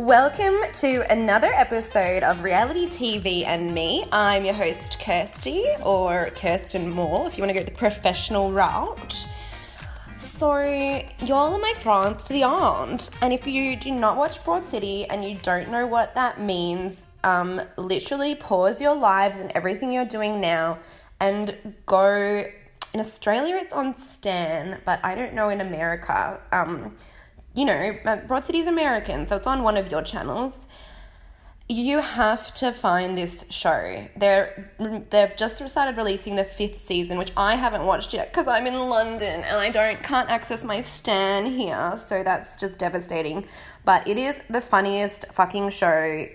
Welcome to another episode of Reality TV and Me. I'm your host, Kirsty, or Kirsten Moore, if you want to go the professional route. So, y'all are my France to the aunt, and if you do not watch Broad City and you don't know what that means, um, literally pause your lives and everything you're doing now and go. In Australia, it's on Stan, but I don't know in America. Um, you know, uh, Broad City's American, so it's on one of your channels. You have to find this show. They're they've just started releasing the fifth season, which I haven't watched yet because I'm in London and I don't can't access my Stan here, so that's just devastating. But it is the funniest fucking show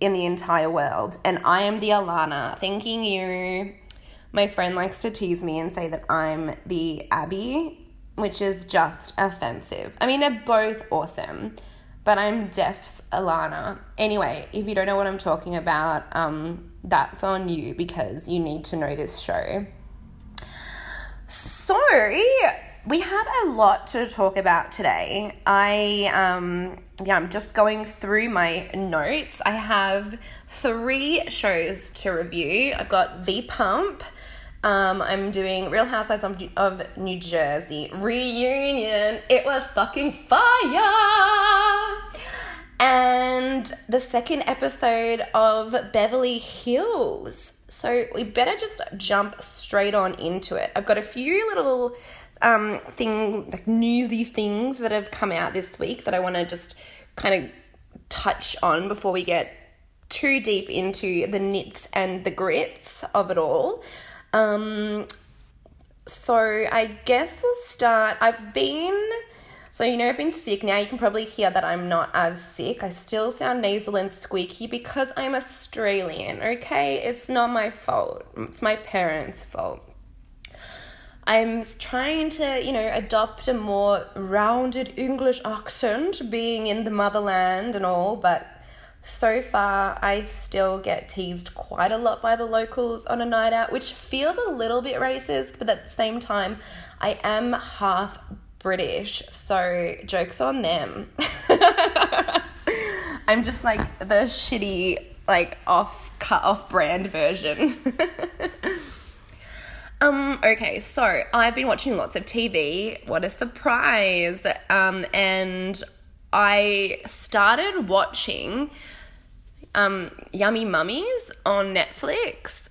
in the entire world, and I am the Ilana. Thanking you. My friend likes to tease me and say that I'm the Abbi which is just offensive. I mean, they're both awesome, but I'm Def's Ilana. Anyway, if you don't know what I'm talking about, um, that's on you because you need to know this show. So, we have a lot to talk about today. I um yeah, I'm just going through my notes. I have three shows to review. I've got The Pump, um, I'm doing Real Housewives of, New Jersey reunion. It was fucking fire. And the second episode of Beverly Hills. So we better just jump straight on into it. I've got a few little um, thing like newsy things that have come out this week that I want to just kind of touch on before we get too deep into the nits and the grits of it all. Um, so I guess we'll start. I've been, so you know, I've been sick. Now you can probably hear that I'm not as sick. I still sound nasal and squeaky because I'm Australian, okay? It's not my fault, it's my parents' fault. I'm trying to, you know, adopt a more rounded English accent being in the motherland and all, but so far, I still get teased quite a lot by the locals on a night out, which feels a little bit racist, but at the same time, I am half British, so jokes on them. I'm just like the shitty, like off cut off brand version. um, okay, so I've been watching lots of TV. What a surprise. Um, and I started watching um, Yummy Mummies on Netflix.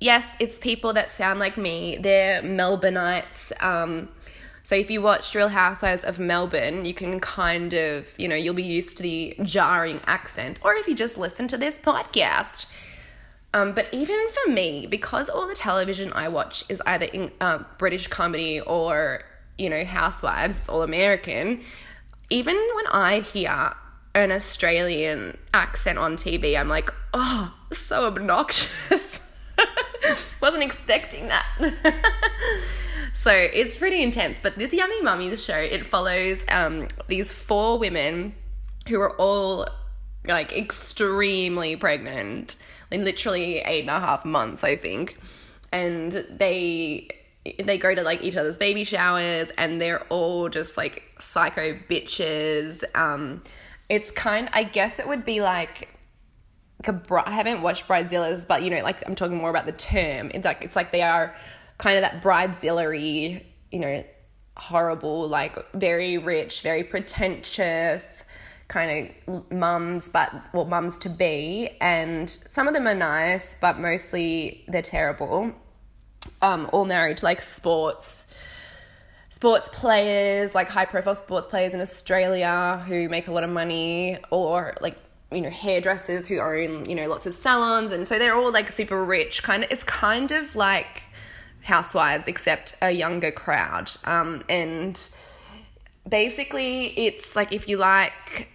Yes, it's people that sound like me. They're Melbourneites. Um, so if you watched Real Housewives of Melbourne, you can kind of, you know, you'll be used to the jarring accent. Or if you just listen to this podcast. Um, but even for me, because all the television I watch is either in, uh, British comedy or, you know, Housewives, all American, even when I hear an Australian accent on TV, I'm like, oh, so obnoxious. Wasn't expecting that. so it's pretty intense. But this Yummy Mummies show, it follows um, these four women who are all like extremely pregnant, like literally eight and a half months, I think. And they they go to like each other's baby showers and they're all just like psycho bitches. Um, it's kind. I guess it would be like. I haven't watched Bridezillas, but you know, like I'm talking more about the term. It's like it's like they are kind of that bridezillery, you know, horrible, like very rich, very pretentious kind of mums, but well, mums to be, and some of them are nice, but mostly they're terrible. Um, all married to like sports sports players, like high profile sports players in Australia who make a lot of money, or like you know hairdressers who own you know lots of salons, and so they're all like super rich. Kind of, it's kind of like Housewives except a younger crowd, um, and basically it's like if you like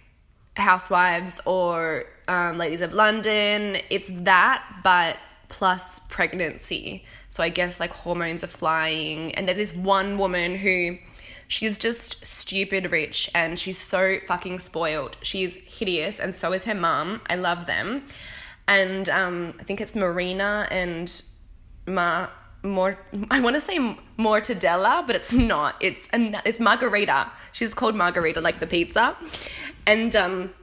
Housewives or um, Ladies of London, it's that, but plus pregnancy. So I guess like hormones are flying. And there's this one woman who she's just stupid rich and she's so fucking spoiled. She's hideous and so is her mum. I love them. And um, I think it's Marina and Ma more I want to say Mortadella, but it's not. It's an, it's Margarita. She's called Margarita like the pizza. And um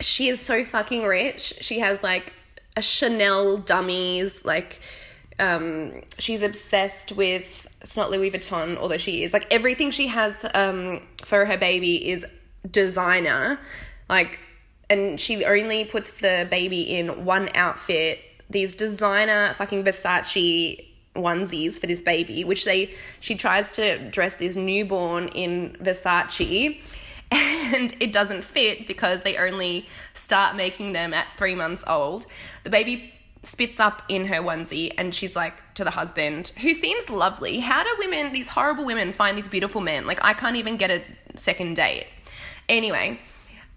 she is so fucking rich. She has like a Chanel dummies, like um she's obsessed with it's not Louis Vuitton, although she is. Like everything she has um for her baby is designer. Like and she only puts the baby in one outfit, these designer fucking Versace onesies for this baby, which they she tries to dress this newborn in Versace and it doesn't fit because they only start making them at three months old. The baby spits up in her onesie and she's like to the husband, who seems lovely. How do women, these horrible women, find these beautiful men? Like, I can't even get a second date. Anyway,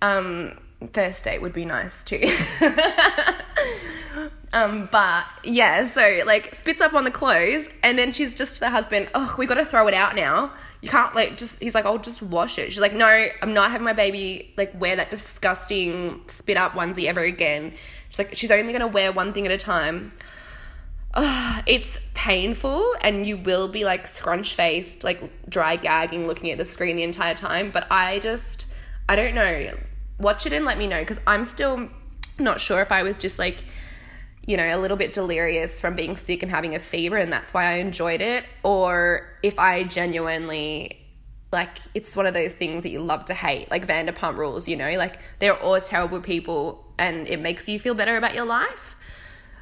um, first date would be nice too. um, but yeah, so like spits up on the clothes, and then she's just to the husband, oh, we got to throw it out now. You can't like just. He's like, I'll just wash it. She's like, no, I'm not having my baby like wear that disgusting spit up onesie ever again. She's like, she's only gonna wear one thing at a time. Oh, it's painful and you will be like scrunch faced, like dry gagging, looking at the screen the entire time. But I just, I don't know watch it and let me know because I'm still not sure if I was just like, you know, a little bit delirious from being sick and having a fever and that's why I enjoyed it, or if I genuinely like it's one of those things that you love to hate, like Vanderpump Rules, you know, like they're all terrible people and it makes you feel better about your life.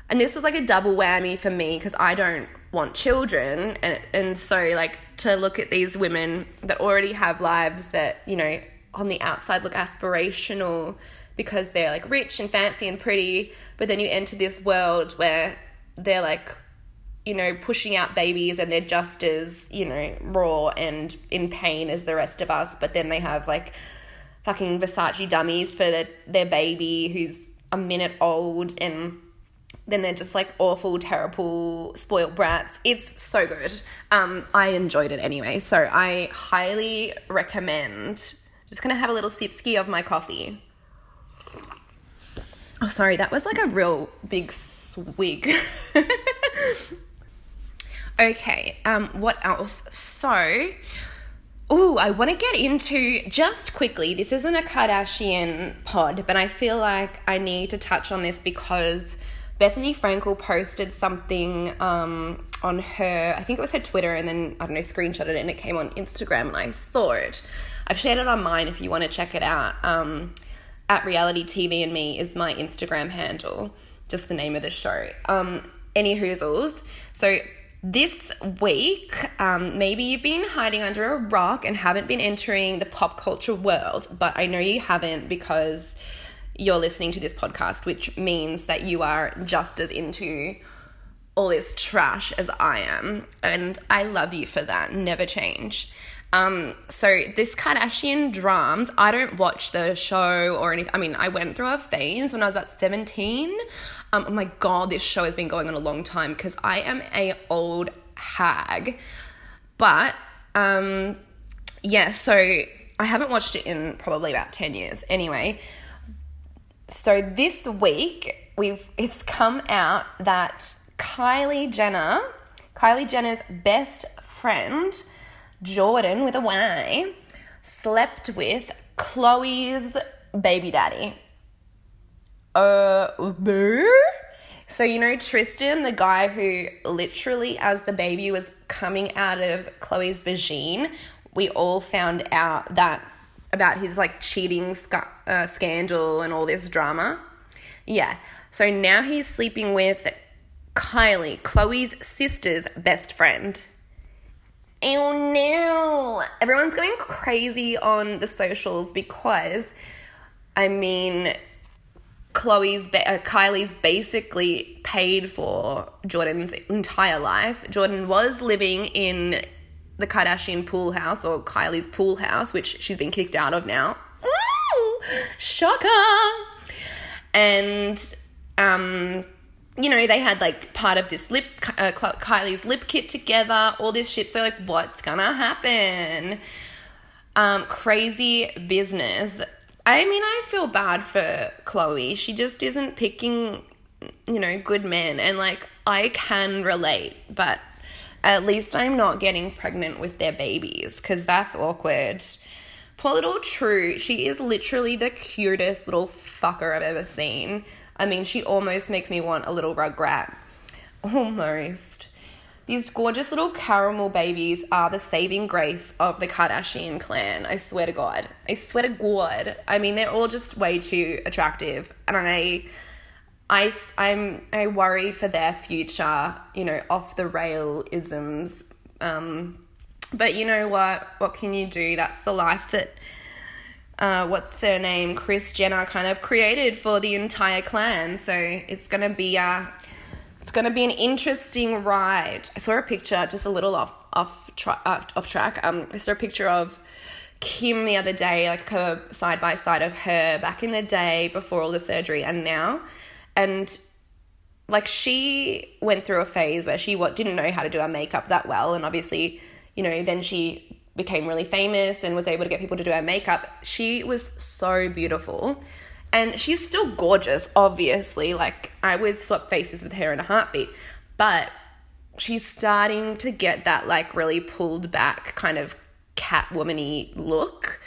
And this was like a double whammy for me because I don't want children and and so like to look at these women that already have lives that, you know, on the outside look aspirational because they're like rich and fancy and pretty, but then you enter this world where they're like, you know, pushing out babies and they're just as, you know, raw and in pain as the rest of us, but then they have like fucking Versace dummies for the, their baby who's a minute old and then they're just like awful, terrible, spoiled brats. It's so good. Um, I enjoyed it anyway, so I highly recommend just gonna have a little sipski of my coffee. Oh, sorry, that was like a real big swig. okay, um, what else? So, oh, I want to get into just quickly. This isn't a Kardashian pod, but I feel like I need to touch on this because Bethenny Frankel posted something um, on her, I think it was her Twitter, and then I don't know, screenshotted it, and it came on Instagram, and I saw it. I've shared it on mine if you want to check it out. Um, at reality TV and me is my Instagram handle, just the name of the show. Um, any hoozles. So this week, um, maybe you've been hiding under a rock and haven't been entering the pop culture world, but I know you haven't because you're listening to this podcast, which means that you are just as into all this trash as I am. And I love you for that. Never change. Um, so this Kardashian drums, I don't watch the show or anything. I mean, I went through a phase when I was about 17. Um, oh my god, this show has been going on a long time because I am a old hag. But um, yeah, so I haven't watched it in probably about 10 years. Anyway, so this week we've it's come out that Kylie Jenner, Kylie Jenner's best friend, Jordyn with a Y slept with Khloe's baby daddy. Uh, so you know Tristan, the guy who literally, as the baby was coming out of Khloe's vagine, we all found out that about his like cheating sc- uh, scandal and all this drama. Yeah. So now he's sleeping with Kylie, Khloe's sister's best friend. Oh no! Everyone's going crazy on the socials because, I mean, Khloe's, uh, Kylie's basically paid for Jordyn's entire life. Jordan was living in the Kardashian pool house or Kylie's pool house, which she's been kicked out of now. Ooh, shocker! And, um, you know, they had like part of this lip, uh, Kylie's lip kit together, all this shit. So, like, what's gonna happen? Um, crazy business. I mean, I feel bad for Khloe. She just isn't picking, you know, good men. And, like, I can relate, but at least I'm not getting pregnant with their babies because that's awkward. Poor little True. She is literally the cutest little fucker I've ever seen. I mean, she almost makes me want a little rugrat. Almost. These gorgeous little caramel babies are the saving grace of the Kardashian clan. I swear to God. I swear to God. I mean, they're all just way too attractive, and I, I, I'm, I worry for their future. You know, off the rail isms. Um, but you know what? What can you do? That's the life that uh, what's her name? Kris Jenner kind of created for the entire clan. So it's gonna be uh it's gonna be an interesting ride. I saw a picture just a little off off tra- off track. Um, I saw a picture of Kim the other day, like her side by side of her back in the day before all the surgery and now, and like she went through a phase where she what didn't know how to do her makeup that well, and obviously you know, then she became really famous and was able to get people to do her makeup. She was so beautiful. And she's still gorgeous, obviously. Like, I would swap faces with her in a heartbeat. But she's starting to get that, like, really pulled back kind of catwomany look.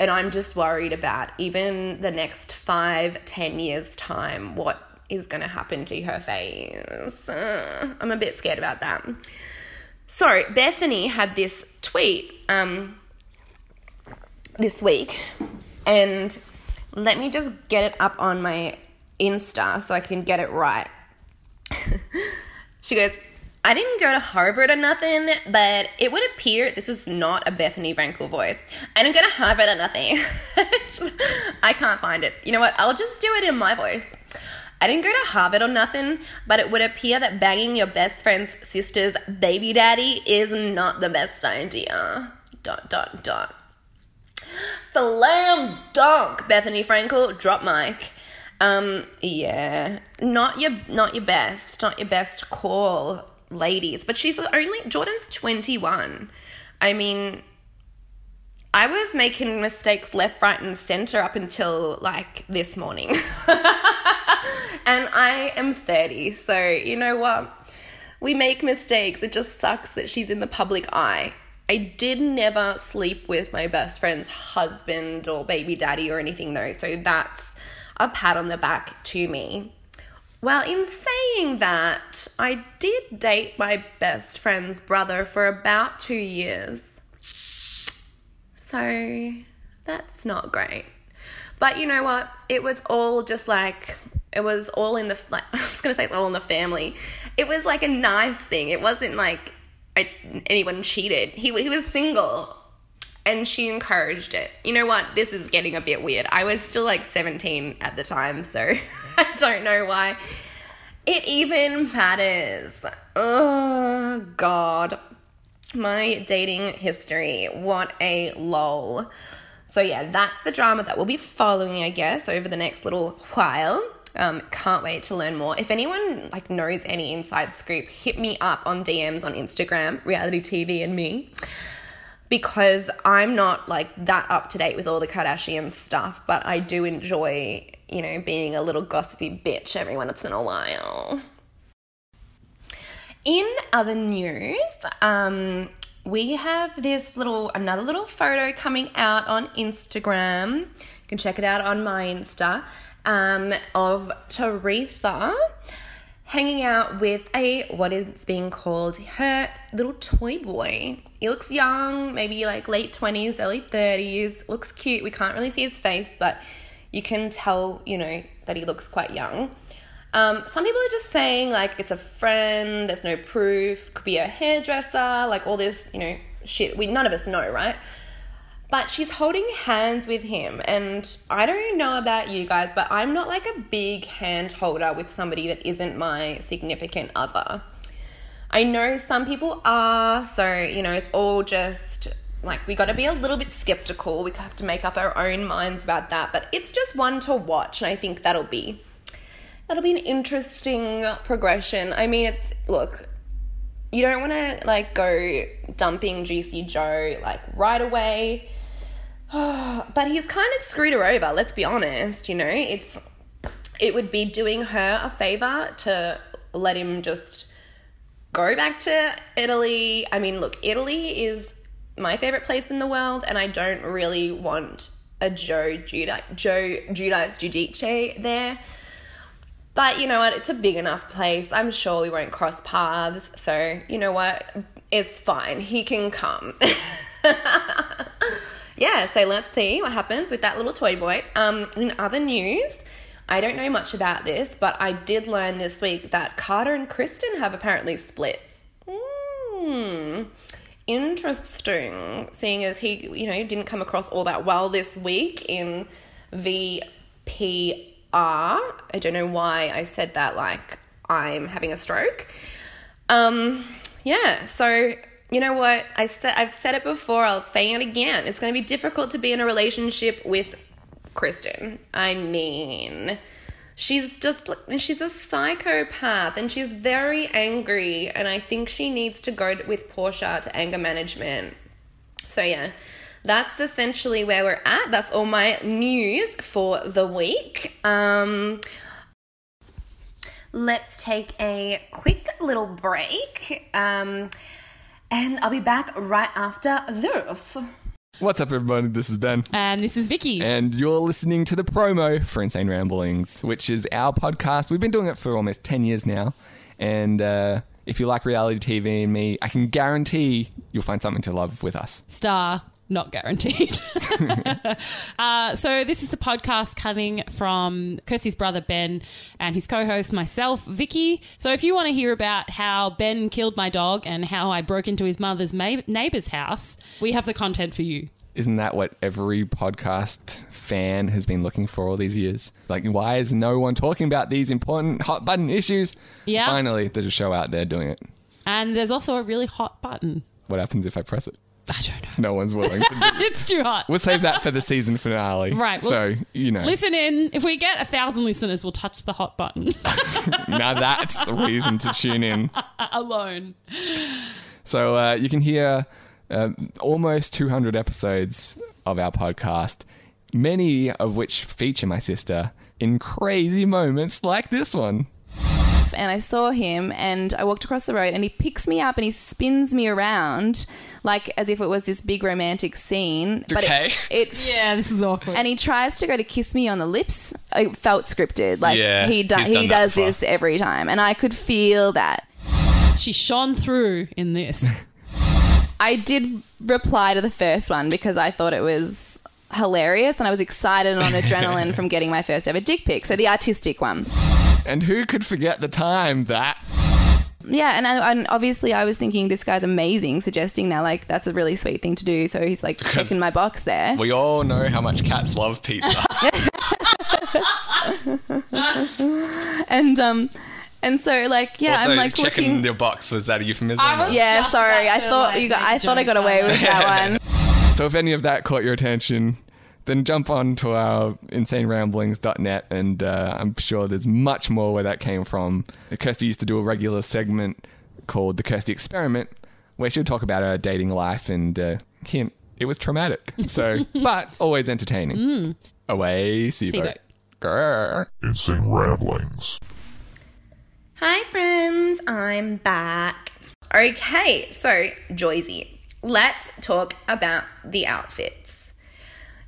And I'm just worried about even the next five, ten years' time, what is going to happen to her face. Uh, I'm a bit scared about that. So Bethenny had this tweet um, this week, and let me just get it up on my Insta so I can get it right. she goes, I didn't go to Harvard or nothing, but it would appear this is not a Bethenny Frankel voice. I didn't go to Harvard or nothing. I can't find it. You know what? I'll just do it in my voice. I didn't go to Harvard or nothing, but it would appear that banging your best friend's sister's baby daddy is not the best idea. Dot, dot, dot. Slam dunk, Bethenny Frankel, drop mic. Um, yeah, not your, not your best, not your best call, ladies. But she's only, Jordyn's 21. I mean, I was making mistakes left, right, and center up until like this morning. and I am 30. So, you know what? We make mistakes. It just sucks that she's in the public eye. I did never sleep with my best friend's husband or baby daddy or anything, though. So that's a pat on the back to me. Well, in saying that, I did date my best friend's brother for about two years. So that's not great. But you know what? It was all just like it was all in the like, I was gonna say it's all in the family. It was like a nice thing. It wasn't like I, anyone cheated. He he was single, and she encouraged it. You know what? This is getting a bit weird. I was still like seventeen at the time, so I don't know why it even matters. Oh God, my dating history. What a lol. So yeah, that's the drama that we'll be following, I guess, over the next little while. Um, can't wait to learn more. If anyone like knows any inside scoop, hit me up on DMs on Instagram, reality TV and me, because I'm not like that up to date with all the Kardashian stuff, but I do enjoy, you know, being a little gossipy bitch every once in a while. In other news, um, we have this little another little photo coming out on Instagram. You can check it out on my Insta um, of Teresa hanging out with a what is being called her little toy boy. He looks young, maybe like late 20s, early 30s. Looks cute. We can't really see his face, but you can tell, you know, that he looks quite young. Um, some people are just saying like it's a friend, there's no proof, could be a hairdresser, like all this, you know, shit. We none of us know, right? But she's holding hands with him, and I don't know about you guys, but I'm not like a big hand holder with somebody that isn't my significant other. I know some people are, so you know, it's all just like we got to be a little bit skeptical. We have to make up our own minds about that, but it's just one to watch, and I think that'll be that'll be an interesting progression. I mean, it's look, you don't want to like go dumping Juicy Joe like right away. but he's kind of screwed her over, let's be honest, you know. It's it would be doing her a favor to let him just go back to Italy. I mean, look, Italy is my favorite place in the world, and I don't really want a Joe Giudice, Joe Giudice there. But you know what? It's a big enough place. I'm sure we won't cross paths. So, you know what? It's fine. He can come. yeah, so let's see what happens with that little toy boy. Um, in other news, I don't know much about this, but I did learn this week that Carter and Kristen have apparently split. Hmm. Interesting. Seeing as he, you know, didn't come across all that well this week in VPR. I don't know why I said that like I'm having a stroke. Um, yeah, so you know what? I said I've said it before, I'll say it again. It's going to be difficult to be in a relationship with Kristen. I mean, she's just she's a psychopath and she's very angry and I think she needs to go with Portia to anger management. So yeah, that's essentially where we're at. That's all my news for the week. Um let's take a quick little break. Um and I'll be back right after this. What's up, everybody? This is Ben. And this is Vicky. And you're listening to the promo for Insane Ramblings, which is our podcast. We've been doing it for almost 10 years now. And uh, if you like reality TV and me, I can guarantee you'll find something to love with us. Star not guaranteed. uh, so this is the podcast coming from Kirsty's brother Ben and his co-host myself, Vicky. So if you want to hear about how Ben killed my dog and how I broke into his mother's ma- neighbor's house, we have the content for you. Isn't that what every podcast fan has been looking for all these years? Like, why is no one talking about these important hot button issues? Yeah. Finally, there's a show out there doing it. And there's also a really hot button. What happens if I press it? I don't know. No one's willing. To do it. It's too hot. We'll save that for the season finale. Right, well, so, you know. Listen in. If we get a thousand listeners, we'll touch the hot button now that's a reason to tune in. alone. So uh, you can hear uh, almost 200 episodes of our podcast, many of which feature my sister in crazy moments like this one. and I saw him and I walked across the road and he picks me up and he spins me around like as if it was this big romantic scene. But Okay. it, it Yeah, this is awkward. and he tries to go to kiss me on the lips. It felt scripted. Like Yeah, he do- he does before. this every time and I could feel that. she shone through in this. I did reply to the first one because I thought it was hilarious and I was excited and on adrenaline from getting my first ever dick pic. So the artistic one. And who could forget the time that Yeah, and, and obviously I was thinking this guy's amazing, suggesting that like that's a really sweet thing to do. So he's like checking my box there. we all know how much cats love pizza? and um, and so like yeah, also, I'm like checking looking. your box was that a euphemism? I yeah, sorry, I thought like, you got. make I a thought I got away with that one. So if any of that caught your attention, then jump on to our insaneramblings.net and uh, I'm sure there's much more where that came from. Kirsty used to do a regular segment called The Kirsty Experiment where she'd talk about her dating life and uh, hint, it was traumatic. So, but always entertaining. Away, Sibo. Sibo. Grr. Insane Ramblings. Hi, friends, I'm back. Okay, so Joyzy, let's talk about the outfits.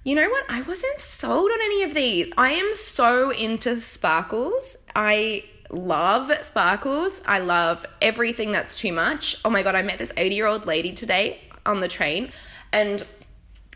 You know what? I wasn't sold on any of these. I am so into sparkles. I love sparkles. I love everything that's too much. Oh my god, I met this 80 year old lady today on the train, and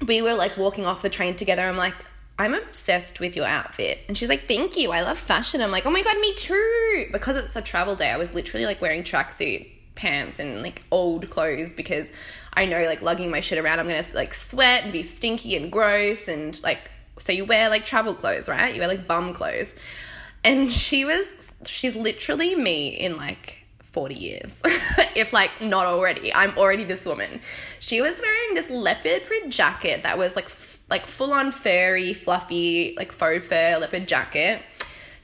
we were like walking off the train together. I'm like, I'm obsessed with your outfit. And she's like, Thank you. I love fashion. I'm like, Oh my God, me too. Because it's a travel day, I was literally like wearing tracksuit pants and like old clothes because I know like lugging my shit around, I'm gonna like sweat and be stinky and gross. And like, so you wear like travel clothes, right? You wear like bum clothes. And she was, she's literally me in like 40 years, if like not already. I'm already this woman. She was wearing this leopard print jacket that was like f- like full on furry, fluffy, like faux fur leopard jacket.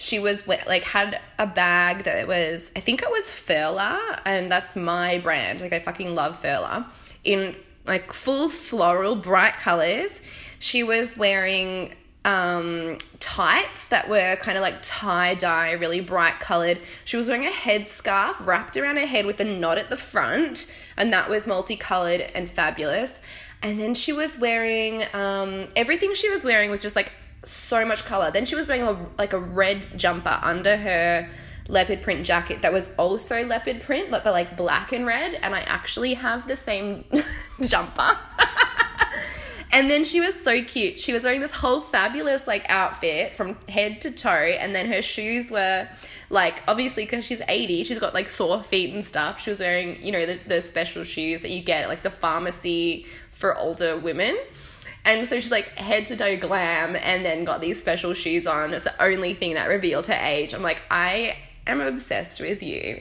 She was like had a bag that was I think it was Furla, and that's my brand. Like I fucking love Furla. In like full floral, bright colors. She was wearing um, tights that were kind of like tie dye, really bright colored. She was wearing a headscarf wrapped around her head with a knot at the front, and that was multicolored and fabulous. And then she was wearing um, everything she was wearing was just like so much color. Then she was wearing a, like a red jumper under her leopard print jacket that was also leopard print, but like black and red. And I actually have the same jumper. And then she was so cute. She was wearing this whole fabulous like outfit from head to toe, and then her shoes were like obviously because she's 80 she's got like sore feet and stuff she was wearing you know the, the special shoes that you get at like the pharmacy for older women and so she's like head to toe glam and then got these special shoes on it's the only thing that revealed her age i'm like i am obsessed with you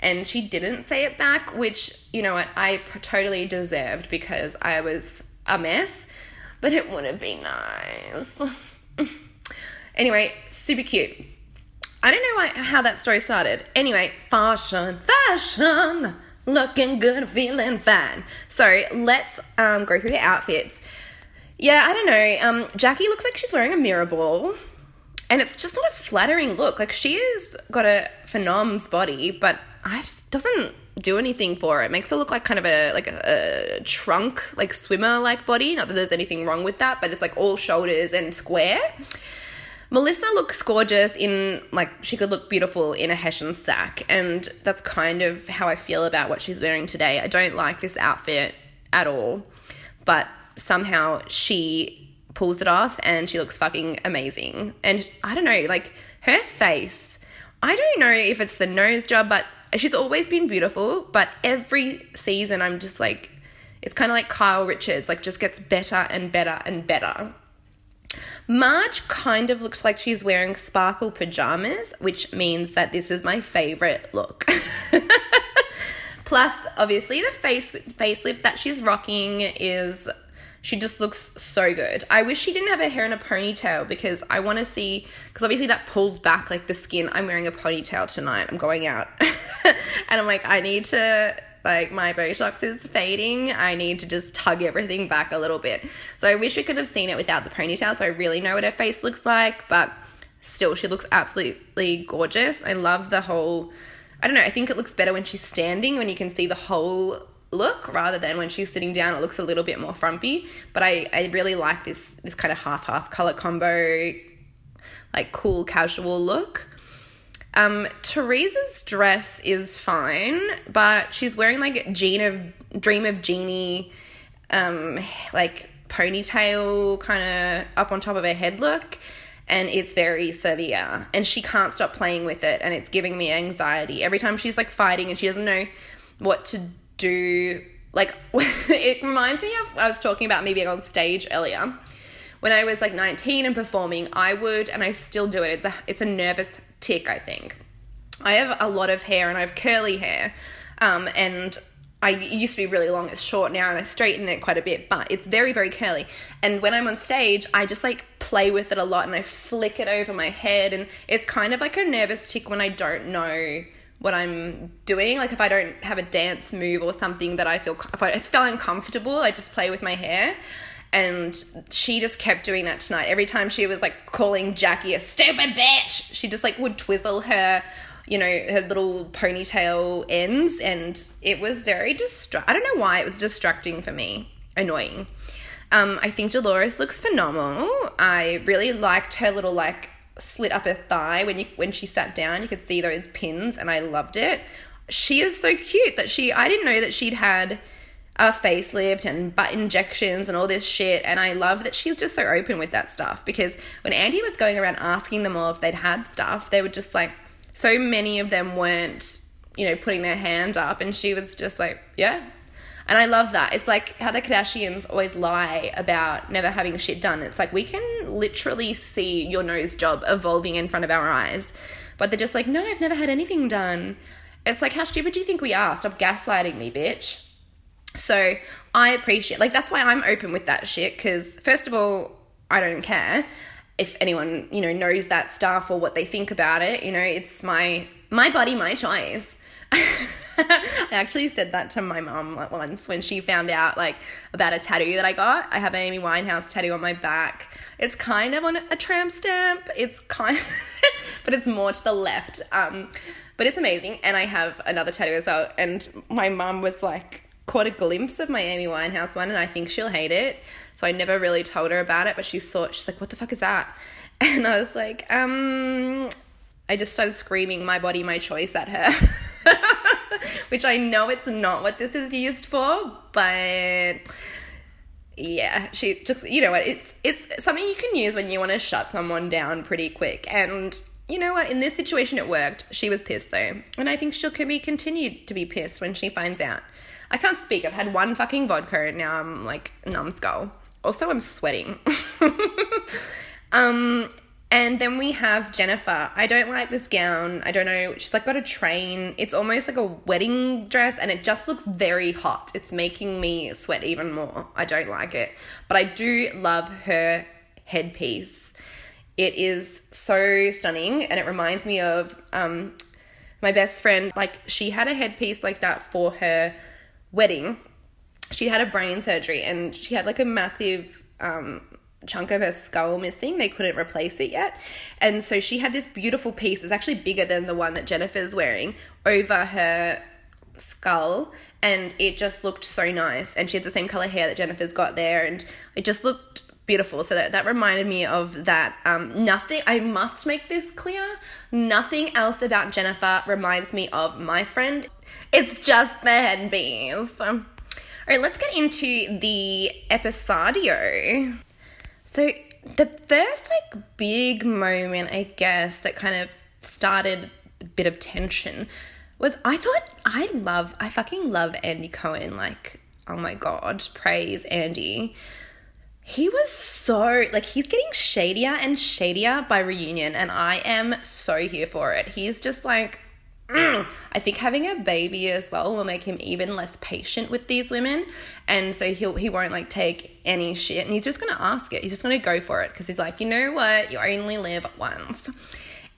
and she didn't say it back which you know what i totally deserved because i was a mess but it would have been nice anyway super cute I don't know why, how that story started. Anyway, fashion, fashion, looking good, feeling fine. So let's um, go through the outfits. Yeah, I don't know. Um, Jackie looks like she's wearing a mirror ball, and it's just not a flattering look. Like she has got a phenoms body, but I just doesn't do anything for it. Makes her look like kind of a like a, a trunk, like swimmer like body. Not that there's anything wrong with that, but it's like all shoulders and square. Melissa looks gorgeous in like she could look beautiful in a Hessian sack, and that's kind of how I feel about what she's wearing today. I don't like this outfit at all, but somehow she pulls it off and she looks fucking amazing. And I don't know, like her face, I don't know if it's the nose job, but she's always been beautiful, but every season I'm just like it's kind of like Kyle Richards, like just gets better and better and better. Marge kind of looks like she's wearing sparkle pajamas, which means that this is my favorite look. Plus, obviously, the face facelift that she's rocking is she just looks so good. I wish she didn't have her hair in a ponytail because I want to see because obviously that pulls back like the skin. I'm wearing a ponytail tonight. I'm going out, and I'm like I need to like my Botox is fading. I need to just tug everything back a little bit. So I wish we could have seen it without the ponytail so I really know what her face looks like, but still she looks absolutely gorgeous. I love the whole I don't know, I think it looks better when she's standing when you can see the whole look rather than when she's sitting down it looks a little bit more frumpy. But I, I really like this this kind of half half color combo like cool casual look. Um, Teresa's dress is fine, but she's wearing like Jean of Dream of Jeannie, um, like ponytail kind of up on top of her head look, and it's very severe. And she can't stop playing with it, and it's giving me anxiety. Every time she's like fighting and she doesn't know what to do. Like it reminds me of I was talking about me being on stage earlier when I was like 19 and performing, I would, and I still do it. It's a it's a nervous tick, I think. I have a lot of hair and I have curly hair, um, and I used to be really long. It's short now, and I straighten it quite a bit, but it's very very curly. And when I'm on stage, I just like play with it a lot, and I flick it over my head, and it's kind of like a nervous tick when I don't know what I'm doing. Like if I don't have a dance move or something that I feel if I feel uncomfortable, I just play with my hair and she just kept doing that tonight. Every time she was like calling Jackie a stupid bitch, she just like would twizzle her, you know, her little ponytail ends, and it was very distra. I don't know why it was distracting for me, annoying. Um, I think Dolores looks phenomenal. I really liked her little like slit up her thigh when you when she sat down. You could see those pins, and I loved it. She is so cute that she. I didn't know that she'd had a facelift and butt injections and all this shit. And I love that she's just so open with that stuff because when Andy was going around asking them all if they'd had stuff, they were just like, so many of them weren't, you know, putting their hand up. And she was just like, yeah. And I love that. It's like how the Kardashians always lie about never having shit done. It's like we can literally see your nose job evolving in front of our eyes. But they're just like, no, I've never had anything done. It's like, how stupid do you think we are? Stop gaslighting me, bitch. So I appreciate, like, that's why I'm open with that shit. Because first of all, I don't care if anyone you know knows that stuff or what they think about it. You know, it's my my body, my choice. I actually said that to my mum once when she found out like about a tattoo that I got. I have an Amy Winehouse tattoo on my back. It's kind of on a tramp stamp. It's kind, of, but it's more to the left. Um, but it's amazing. And I have another tattoo as well. And my mum was like caught a glimpse of my Amy Winehouse one, and I think she'll hate it. So I never really told her about it. But she saw. She's like, "What the fuck is that?" And I was like, um, I just started screaming my body, my choice at her. Which I know it's not what this is used for, but yeah, she just you know what, it's it's something you can use when you want to shut someone down pretty quick. And you know what, in this situation it worked. She was pissed though. And I think she'll can be continued to be pissed when she finds out. I can't speak. I've had one fucking vodka and now I'm like numbskull. Also I'm sweating. um and then we have Jennifer. I don't like this gown. I don't know. She's like got a train. It's almost like a wedding dress and it just looks very hot. It's making me sweat even more. I don't like it. But I do love her headpiece. It is so stunning and it reminds me of um, my best friend. Like, she had a headpiece like that for her wedding. She had a brain surgery and she had like a massive um, chunk of her skull missing. They couldn't replace it yet. And so she had this beautiful piece. it's actually bigger than the one that Jennifer's wearing over her skull. And it just looked so nice. And she had the same color hair that Jennifer's got there. And it just looked beautiful. So that, that reminded me of that. Um, nothing, I must make this clear. Nothing else about Jennifer reminds me of my friend. It's just the headpiece. All right, let's get into the episodio. So the first like big moment, I guess, that kind of started a bit of tension was I thought I love I fucking love Andy Cohen. Like, oh my god, praise Andy. He was so like he's getting shadier and shadier by reunion, and I am so here for it. He's just like Mm. I think having a baby as well will make him even less patient with these women, and so he'll he won't like take any shit, and he's just gonna ask it. He's just gonna go for it because he's like, you know what, you only live once,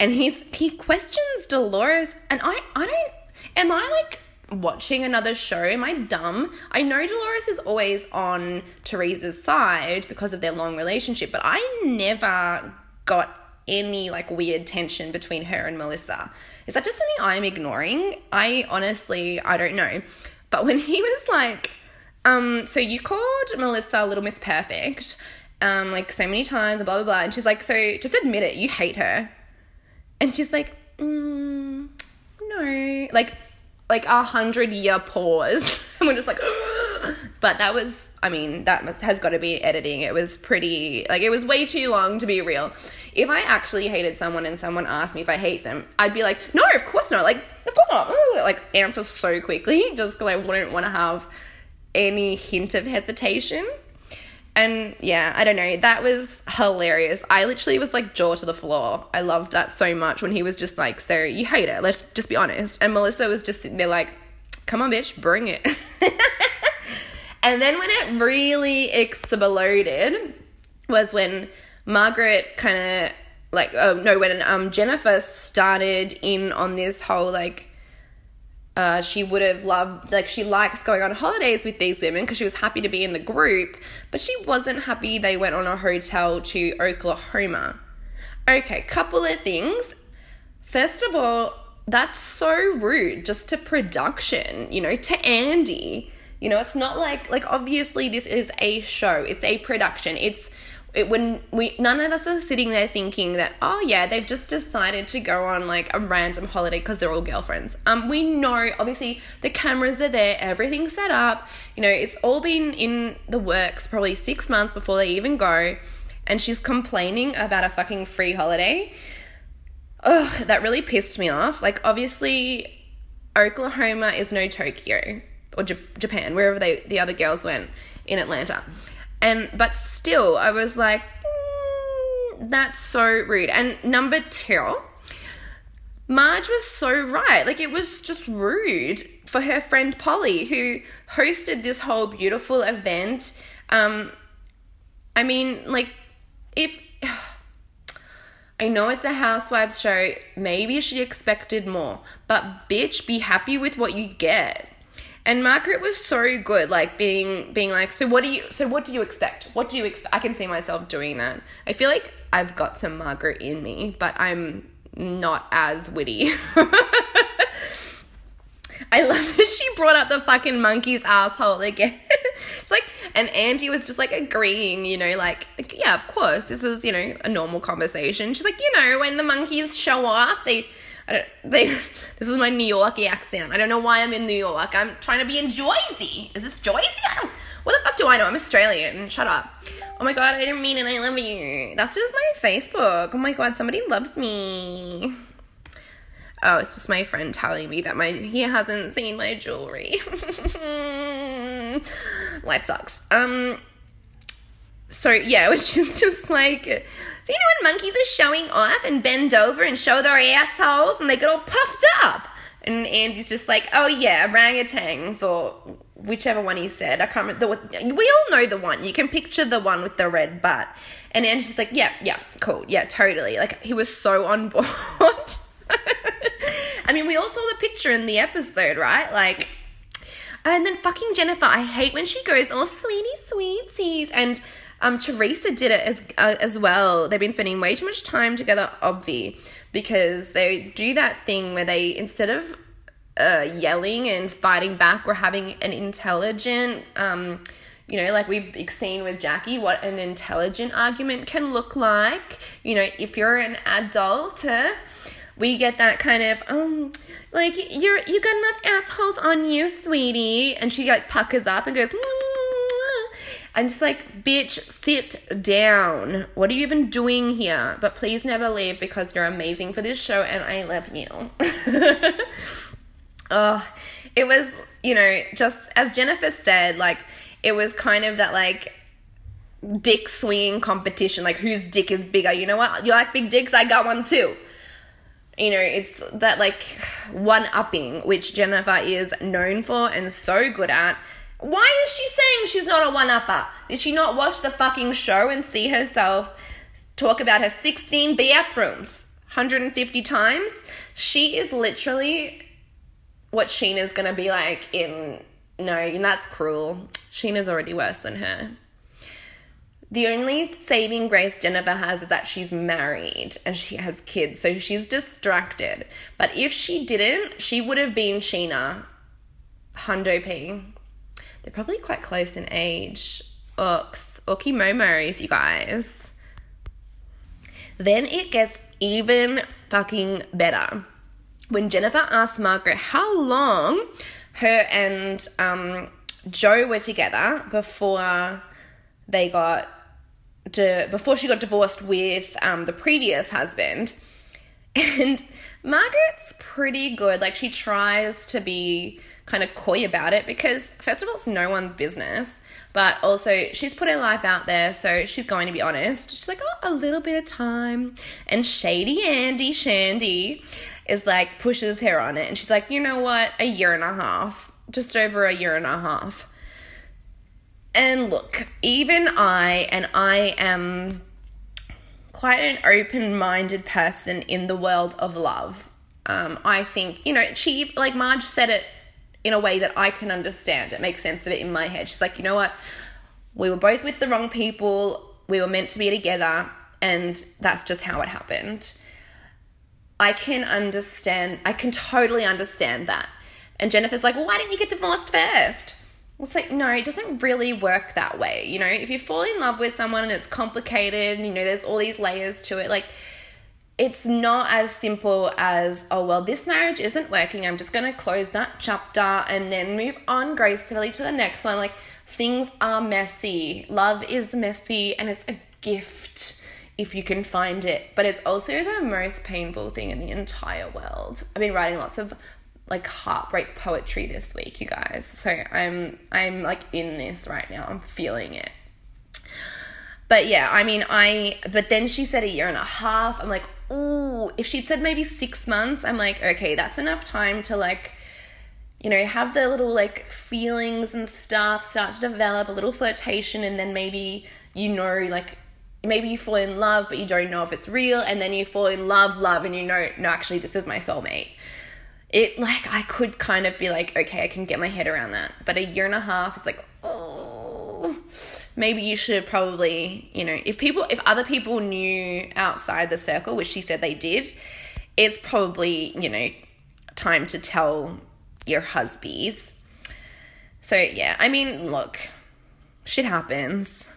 and he's he questions Dolores, and I I don't am I like watching another show? Am I dumb? I know Dolores is always on Teresa's side because of their long relationship, but I never got any like weird tension between her and Melissa. Is that just something I'm ignoring? I honestly, I don't know. But when he was like, um, so you called Melissa Little Miss Perfect, um, like so many times, and blah, blah, blah. And she's like, so just admit it, you hate her. And she's like, mm, no. Like, like a hundred year pause. and we're just like, but that was, I mean, that has got to be editing. It was pretty, like, it was way too long to be real. If I actually hated someone and someone asked me if I hate them, I'd be like, no, of course not. Like, of course not. Like, answer so quickly just because I wouldn't want to have any hint of hesitation. And yeah, I don't know. That was hilarious. I literally was like jaw to the floor. I loved that so much when he was just like, so you hate it. Let's just be honest. And Melissa was just sitting there like, come on, bitch, bring it. and then when it really exploded was when Margaret kind of like, oh no, when um, Jennifer started in on this whole like, uh, she would have loved, like, she likes going on holidays with these women because she was happy to be in the group, but she wasn't happy they went on a hotel to Oklahoma. Okay, couple of things. First of all, that's so rude just to production, you know, to Andy. You know, it's not like like obviously this is a show. It's a production. It's it when we none of us are sitting there thinking that oh yeah they've just decided to go on like a random holiday because they're all girlfriends. Um we know obviously the cameras are there everything's set up. You know it's all been in the works probably six months before they even go. And she's complaining about a fucking free holiday. Ugh, that really pissed me off. Like obviously oklahoma is no tokyo or J- japan wherever they the other girls went in atlanta and but still, I was like, mm, that's so rude. And number two, Marge was so right. Like it was just rude for her friend Polly, who hosted this whole beautiful event. Um, I mean, like, if I know it's a housewives show, maybe she expected more, but bitch, be happy with what you get. And Margaret was so good, like being being like, so what do you so what do you expect? What do you expect? I can see myself doing that. I feel like I've got some Margaret in me, but I'm not as witty. I love that she brought up the fucking monkey's asshole again. it's like, and Andy was just like agreeing, you know, like, like, yeah, of course, this is, you know, a normal conversation. She's like, you know, when the monkeys show off, they, they, this is my New York accent. I don't know why I'm in New York. I'm trying to be in Jersey. Is this Jersey? I don't, what the fuck do I know? I'm Australian. Shut up. Oh my god, I didn't mean it. I love you. That's just my Facebook. Oh my god, somebody loves me. Oh, it's just my friend telling me that my he hasn't seen my jewelry. Life sucks. Um so yeah, which is just like so you know when monkeys are showing off and bend over and show their assholes and they get all puffed up. And Andy's just like, oh yeah, orangutans or whichever one he said. I can't remember. We all know the one. You can picture the one with the red butt. And Andy's just like, yeah, yeah, cool, yeah, totally. Like he was so on board. I mean, we all saw the picture in the episode, right? Like, and then fucking Jennifer, I hate when she goes, "Oh, sweetie, sweeties," and um, Teresa did it as uh, as well. They've been spending way too much time together, obvi, because they do that thing where they instead of uh, yelling and fighting back, we're having an intelligent. Um, you know, like we've seen with Jackie, what an intelligent argument can look like. You know, if you're an adult, uh, we get that kind of um like you're you got enough assholes on you sweetie and she like puckers up and goes i'm just like bitch sit down. What are you even doing here? But please never leave because you're amazing for this show and i love you. Oh it was you know just as jennifer said like it was kind of that like dick swinging competition. Like whose dick is bigger? You know what? You like big dicks? I got one too. You know, it's that like one upping, which Jennifer is known for and so good at. Why is she saying she's not a one upper? Did she not watch the fucking show and see herself talk about her 16 bathrooms 150 times? She is literally what Sheena's gonna be like in. No, and that's cruel. Sheena's already worse than her. The only saving grace Jennifer has is that she's married and she has kids, so she's distracted. But if she didn't, she would have been Sheena. Hundo P. They're probably quite close in age. Ooks. Ookie momos, you guys. Then it gets even fucking better. When Jennifer asked Margaret how long her and um, Joe were together before they got before she got divorced with um, the previous husband. And Margaret's pretty good. Like she tries to be kind of coy about it because first of all it's no one's business but also she's put her life out there so she's going to be honest. She's like oh a little bit of time. And shady andy shandy is like pushes her on it. And she's like you know what? A year and a half just over a year and a half. And look, even I, and I am quite an open minded person in the world of love. Um, I think, you know, she, like Marge said it in a way that I can understand. It makes sense of it in my head. She's like, you know what? We were both with the wrong people. We were meant to be together. And that's just how it happened. I can understand, I can totally understand that. And Jennifer's like, well, why didn't you get divorced first? It's like, no, it doesn't really work that way. You know, if you fall in love with someone and it's complicated, you know, there's all these layers to it, like, it's not as simple as, oh, well, this marriage isn't working. I'm just going to close that chapter and then move on gracefully to the next one. Like, things are messy. Love is messy and it's a gift if you can find it. But it's also the most painful thing in the entire world. I've been writing lots of like heartbreak poetry this week, you guys. So I'm I'm like in this right now. I'm feeling it. But yeah, I mean, I but then she said a year and a half. I'm like, ooh, if she'd said maybe 6 months, I'm like, okay, that's enough time to like you know, have the little like feelings and stuff start to develop, a little flirtation and then maybe you know like maybe you fall in love but you don't know if it's real and then you fall in love love and you know no actually this is my soulmate it like I could kind of be like, okay, I can get my head around that. But a year and a half is like, oh, maybe you should probably, you know, if people, if other people knew outside the circle, which she said they did, it's probably, you know, time to tell your husbands. So yeah, I mean, look, shit happens.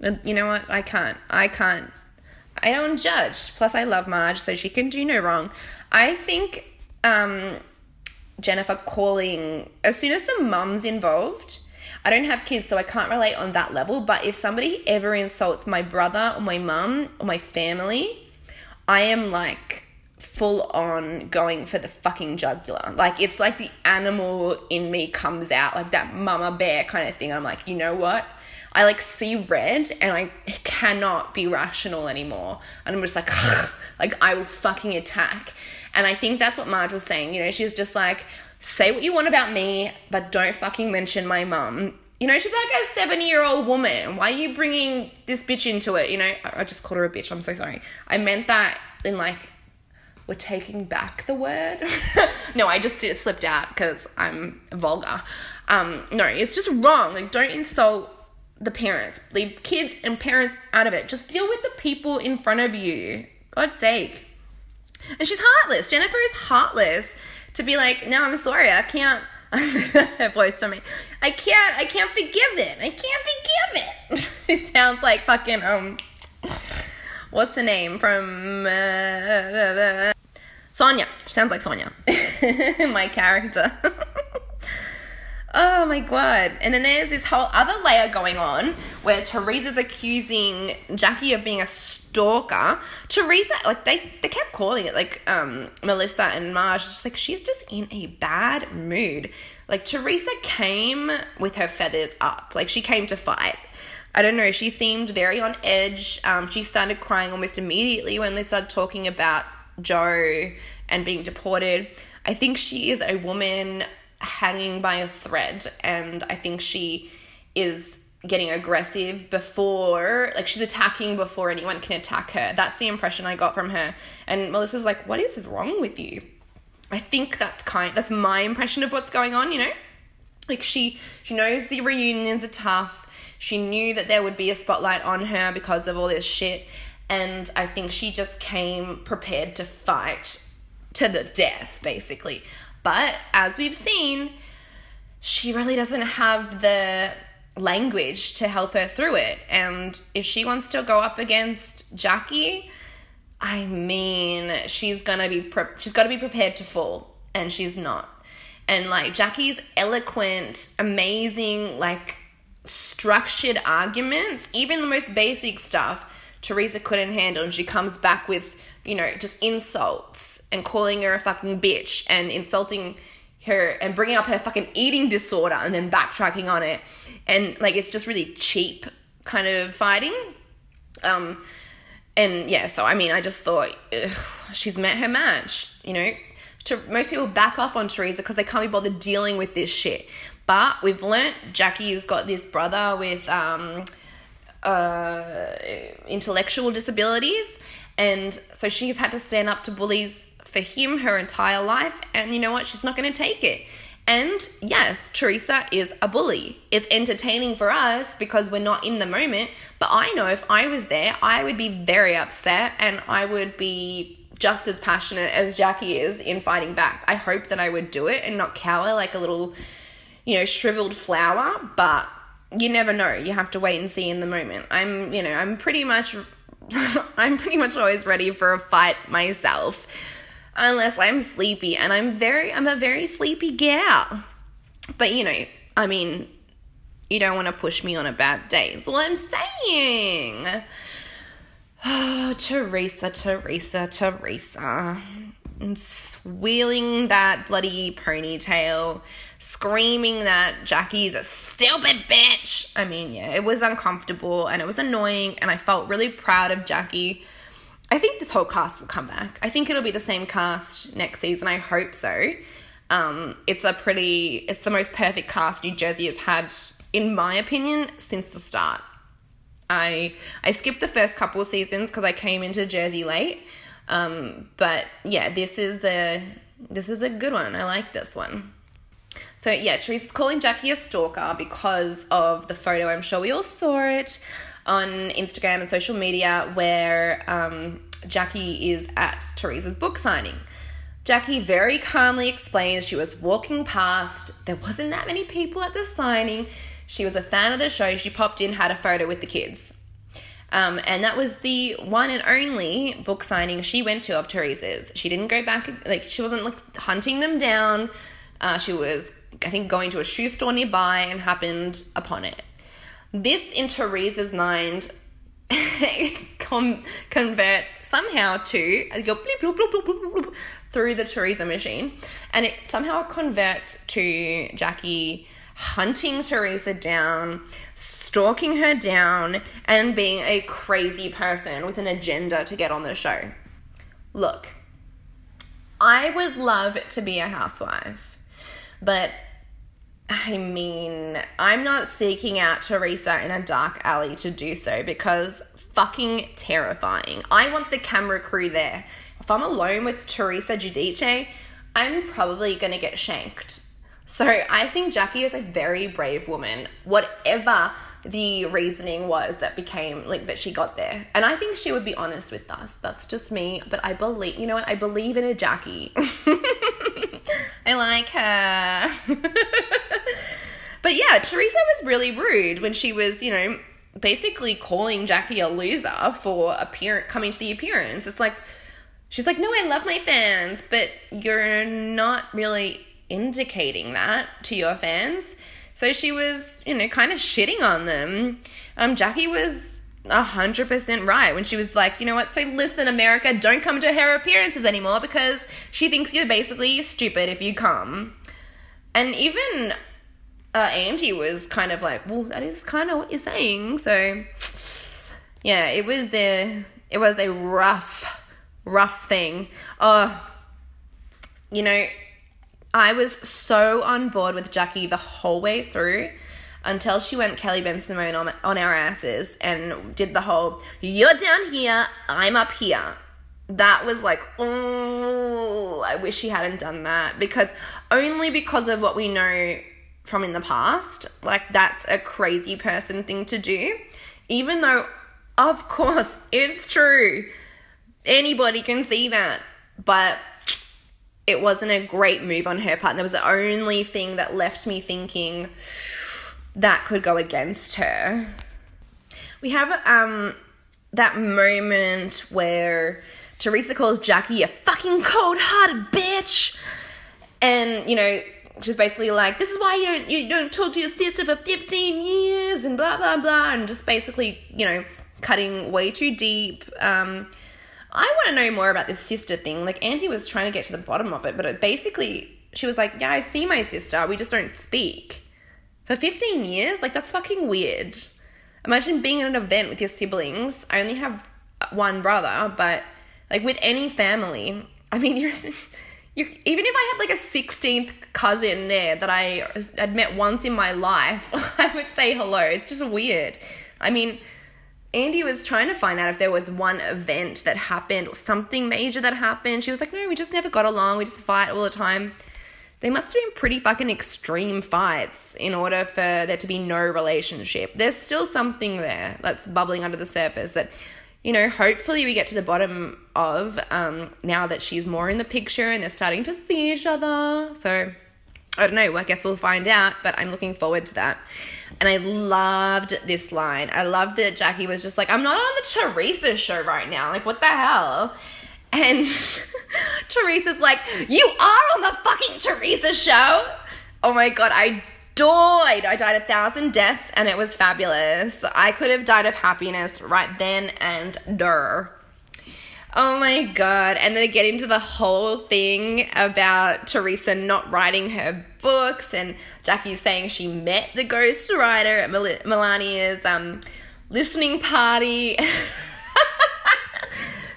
And you know what? I can't. I can't. I don't judge. Plus, I love Marge, so she can do no wrong. I think um, Jennifer calling as soon as the mum's involved. I don't have kids, so I can't relate on that level. But if somebody ever insults my brother or my mum or my family, I am like full on going for the fucking jugular. Like it's like the animal in me comes out, like that mama bear kind of thing. I'm like, you know what? I like see red and I cannot be rational anymore. And I'm just like, like I will fucking attack. And I think that's what Marge was saying. You know, she's just like, say what you want about me, but don't fucking mention my mum. You know, she's like a 70 year old woman. Why are you bringing this bitch into it? You know, I just called her a bitch. I'm so sorry. I meant that in like, we're taking back the word. no, I just slipped out because I'm vulgar. Um, no, it's just wrong. Like, don't insult the parents. Leave kids and parents out of it. Just deal with the people in front of you. God's sake. And she's heartless. Jennifer is heartless to be like, no, I'm sorry, I can't. That's her voice for me. I can't. I can't forgive it. I can't forgive it. it sounds like fucking um. What's the name from uh, Sonja? Sounds like Sonja. my character. Oh my god. And then there's this whole other layer going on where Teresa's accusing Jackie of being a stalker. Teresa, like they, they kept calling it like um Melissa and Marge, just like she's just in a bad mood. Like Teresa came with her feathers up. Like she came to fight. I don't know, she seemed very on edge. Um, she started crying almost immediately when they started talking about Joe and being deported. I think she is a woman hanging by a thread and I think she is getting aggressive before like she's attacking before anyone can attack her. That's the impression I got from her. And Melissa's like, "What is wrong with you?" I think that's kind that's my impression of what's going on, you know? Like she she knows the reunions are tough. She knew that there would be a spotlight on her because of all this shit and I think she just came prepared to fight to the death basically. But as we've seen, she really doesn't have the language to help her through it. And if she wants to go up against Jackie, I mean, she's gonna be pre- she's got to be prepared to fall, and she's not. And like Jackie's eloquent, amazing, like structured arguments, even the most basic stuff, Teresa couldn't handle, and she comes back with you know just insults and calling her a fucking bitch and insulting her and bringing up her fucking eating disorder and then backtracking on it and like it's just really cheap kind of fighting um and yeah so i mean i just thought ugh, she's met her match you know to most people back off on teresa because they can't be bothered dealing with this shit but we've learnt jackie's got this brother with um uh intellectual disabilities and so she's had to stand up to bullies for him her entire life. And you know what? She's not going to take it. And yes, Teresa is a bully. It's entertaining for us because we're not in the moment. But I know if I was there, I would be very upset and I would be just as passionate as Jackie is in fighting back. I hope that I would do it and not cower like a little, you know, shriveled flower. But you never know. You have to wait and see in the moment. I'm, you know, I'm pretty much I'm pretty much always ready for a fight myself. Unless I'm sleepy and I'm very I'm a very sleepy gal. But you know, I mean, you don't want to push me on a bad day. That's all I'm saying. Oh, Teresa, Teresa, Teresa. And wheeling that bloody ponytail, screaming that Jackie's a stupid bitch. I mean, yeah, it was uncomfortable and it was annoying, and I felt really proud of Jackie. I think this whole cast will come back. I think it'll be the same cast next season. I hope so. Um, it's a pretty, it's the most perfect cast New Jersey has had, in my opinion, since the start. I I skipped the first couple seasons because I came into Jersey late. Um, but yeah, this is a This is a good one. I like this one. So yeah, Teresa's calling Jackie a stalker because of the photo. I'm sure we all saw it on Instagram and social media where um, Jackie is at Teresa's book signing. Jackie very calmly explains she was walking past. There wasn't that many people at the signing. She was a fan of the show. She popped in, had a photo with the kids. Um, and that was the one and only book signing she went to of Teresa's. She didn't go back, like, she wasn't like hunting them down. Uh, she was, I think, going to a shoe store nearby and happened upon it. This, in Teresa's mind, com- converts somehow to you go bleep, bloop, bloop, bloop, bloop, through the Teresa machine, and it somehow converts to Jackie hunting Teresa down, stalking her down, and being a crazy person with an agenda to get on the show. Look, I would love to be a housewife, but I mean, I'm not seeking out Teresa in a dark alley to do so because fucking terrifying. I want the camera crew there. If I'm alone with Teresa Giudice, I'm probably gonna get shanked. So I think Jackie is a very brave woman, whatever the reasoning was that became like that she got there. And I think she would be honest with us. That's just me, but I believe, you know what? I believe in a Jackie. I like her. but yeah, Teresa was really rude when she was, you know, basically calling Jackie a loser for appear coming to the appearance. It's like she's like, "No, I love my fans, but you're not really indicating that to your fans." So she was, you know, kind of shitting on them. Um, Jackie was a hundred percent right when she was like, you know what? So listen, America, don't come to her appearances anymore because she thinks you're basically stupid if you come. And even uh, Andy was kind of like, well, that is kind of what you're saying. So yeah, it was a it was a rough, rough thing. Oh, you know, I was so on board with Jackie the whole way through until she went Kelly Bensimon on, on our asses and did the whole, you're down here, I'm up here. That was like, oh, I wish she hadn't done that because only because of what we know from in the past, like that's a crazy person thing to do. Even though, of course, it's true. Anybody can see that. But it wasn't a great move on her part. And that was the only thing that left me thinking that could go against her. We have um that moment where Teresa calls Jackie a fucking cold-hearted bitch, and you know she's basically like, "This is why you don't you don't talk to your sister for fifteen years," and blah blah blah, and just basically you know cutting way too deep. Um, I want to know more about this sister thing. Like Andy was trying to get to the bottom of it, but it basically she was like, "Yeah, I see my sister. We just don't speak." For 15 years? Like, that's fucking weird. Imagine being at an event with your siblings. I only have one brother, but like with any family, I mean, you're, you even if I had like a 16th cousin there that I had met once in my life, I would say hello. It's just weird. I mean, Andy was trying to find out if there was one event that happened or something major that happened. She was like, no, we just never got along. We just fight all the time they must have been pretty fucking extreme fights in order for there to be no relationship. There's still something there that's bubbling under the surface that, you know, hopefully we get to the bottom of um, now that she's more in the picture and they're starting to see each other. So I don't know, I guess we'll find out, but I'm looking forward to that. And I loved this line. I loved that Jackie was just like, I'm not on the Teresa show right now. Like, what the hell? And Teresa's like, You are on the fucking Teresa show. Oh my god, I died. I died a thousand deaths and it was fabulous. I could have died of happiness right then and there. Oh my god. And they get into the whole thing about Teresa not writing her books and Jackie saying she met the ghost writer at Mel- Melania's um, listening party.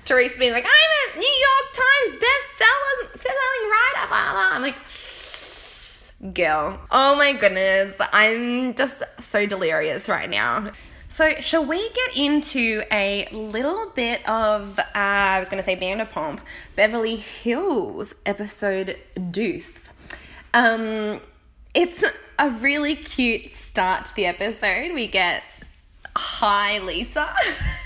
Teresa being like, I'm a New York Times best-selling writer. Blah, blah. I'm like, girl, oh my goodness, I'm just so delirious right now. So, shall we get into a little bit of, uh, I was going to say Vanderpump, Beverly Hills episode Deuce? Um, it's a really cute start to the episode. We get Hi Lisa.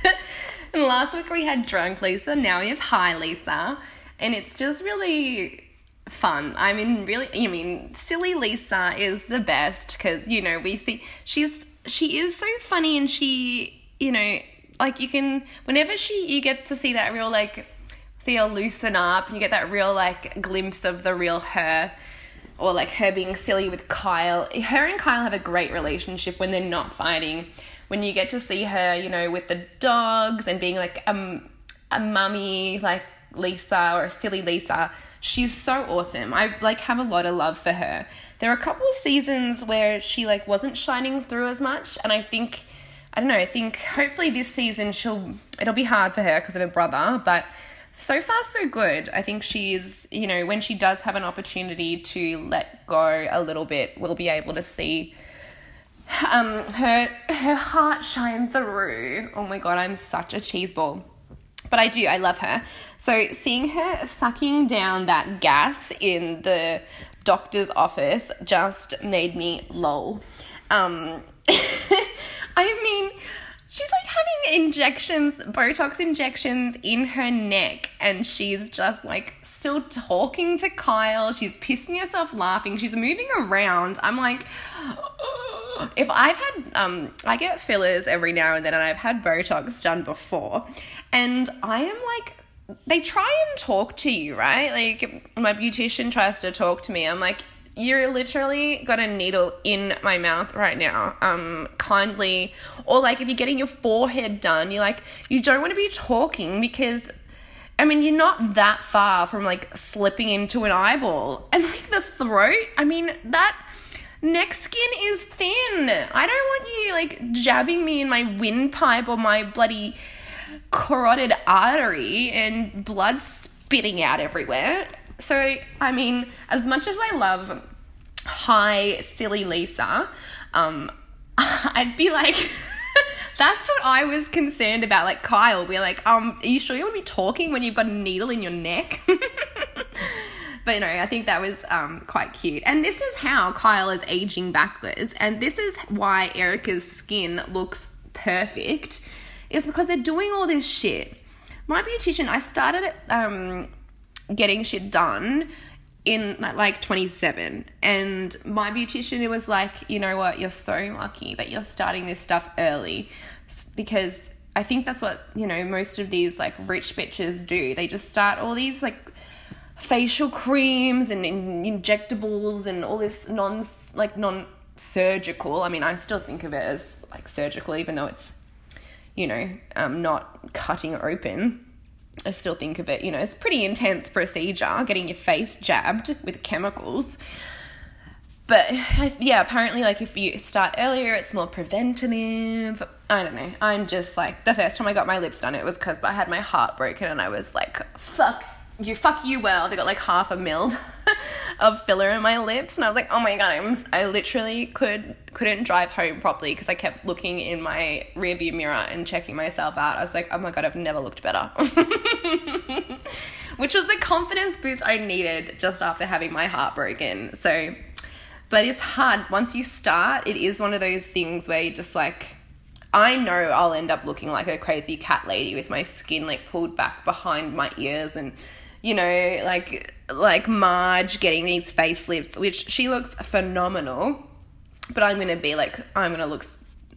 and last week we had Drunk Lisa, now we have high Lisa. And it's just really fun. I mean, really, I mean, silly Lisa is the best because, you know, we see she's she is so funny and she, you know, like you can whenever she you get to see that real like see her loosen up and you get that real like glimpse of the real her or like her being silly with Kyle. Her and Kyle have a great relationship when they're not fighting. When you get to see her, you know, with the dogs and being like a, a mummy like Lisa or a silly Lisa, she's so awesome. I like have a lot of love for her. There are a couple of seasons where she like wasn't shining through as much, and I think I don't know. I think hopefully this season she'll it'll be hard for her because of her brother, but so far so good. I think she's you know when she does have an opportunity to let go a little bit, we'll be able to see um her her heart shine through. Oh my god, I'm such a cheeseball. But I do, I love her. So seeing her sucking down that gas in the doctor's office just made me lol. Um, I mean, she's like having injections, Botox injections in her neck, and she's just like still talking to Kyle. She's pissing herself laughing. She's moving around. I'm like, if I've had, um, I get fillers every now and then, and I've had Botox done before, and I am like, they try and talk to you, right? Like, my beautician tries to talk to me. I'm like, you're literally got a needle in my mouth right now. Um, kindly, or like if you're getting your forehead done, you're like, you don't want to be talking because I mean, you're not that far from like slipping into an eyeball. And like the throat, I mean, that neck skin is thin. I don't want you like jabbing me in my windpipe or my bloody carotid artery and blood spitting out everywhere. So, I mean, as much as I love hi, silly Lisa, um, I'd be like, that's what I was concerned about. Like Kyle, we're like, um, are you sure you want to be talking when you've got a needle in your neck? but no, I think that was um, quite cute. And this is how Kyle is aging backwards, and this is why Erika's skin looks perfect. Is because they're doing all this shit. My beautician, I started um, getting shit done in like 27 and my beautician was like you know what? You're so lucky that you're starting this stuff early. Because i think that's what you know most of these like rich bitches do. They just start all these like facial creams and in- injectables and all this non like non surgical i mean i still think of it as like surgical even though it's you know um, not cutting open I still think of it, you know, it's pretty intense procedure getting your face jabbed with chemicals. But yeah, apparently, like if you start earlier, it's more preventative. I don't know. I'm just like the first time I got my lips done, it was because I had my heart broken, and I was like, "Fuck you, fuck you." Well, they got like half a mil of filler in my lips, and I was like, "Oh my god!" I'm, I literally could couldn't drive home properly because I kept looking in my rearview mirror and checking myself out. I was like, "Oh my god, I've never looked better." Which was the confidence boost I needed just after having my heart broken. So but it's hard once you start it is one of those things where you just like i know i'll end up looking like a crazy cat lady with my skin like pulled back behind my ears and you know like like marge getting these facelifts which she looks phenomenal but i'm gonna be like i'm gonna look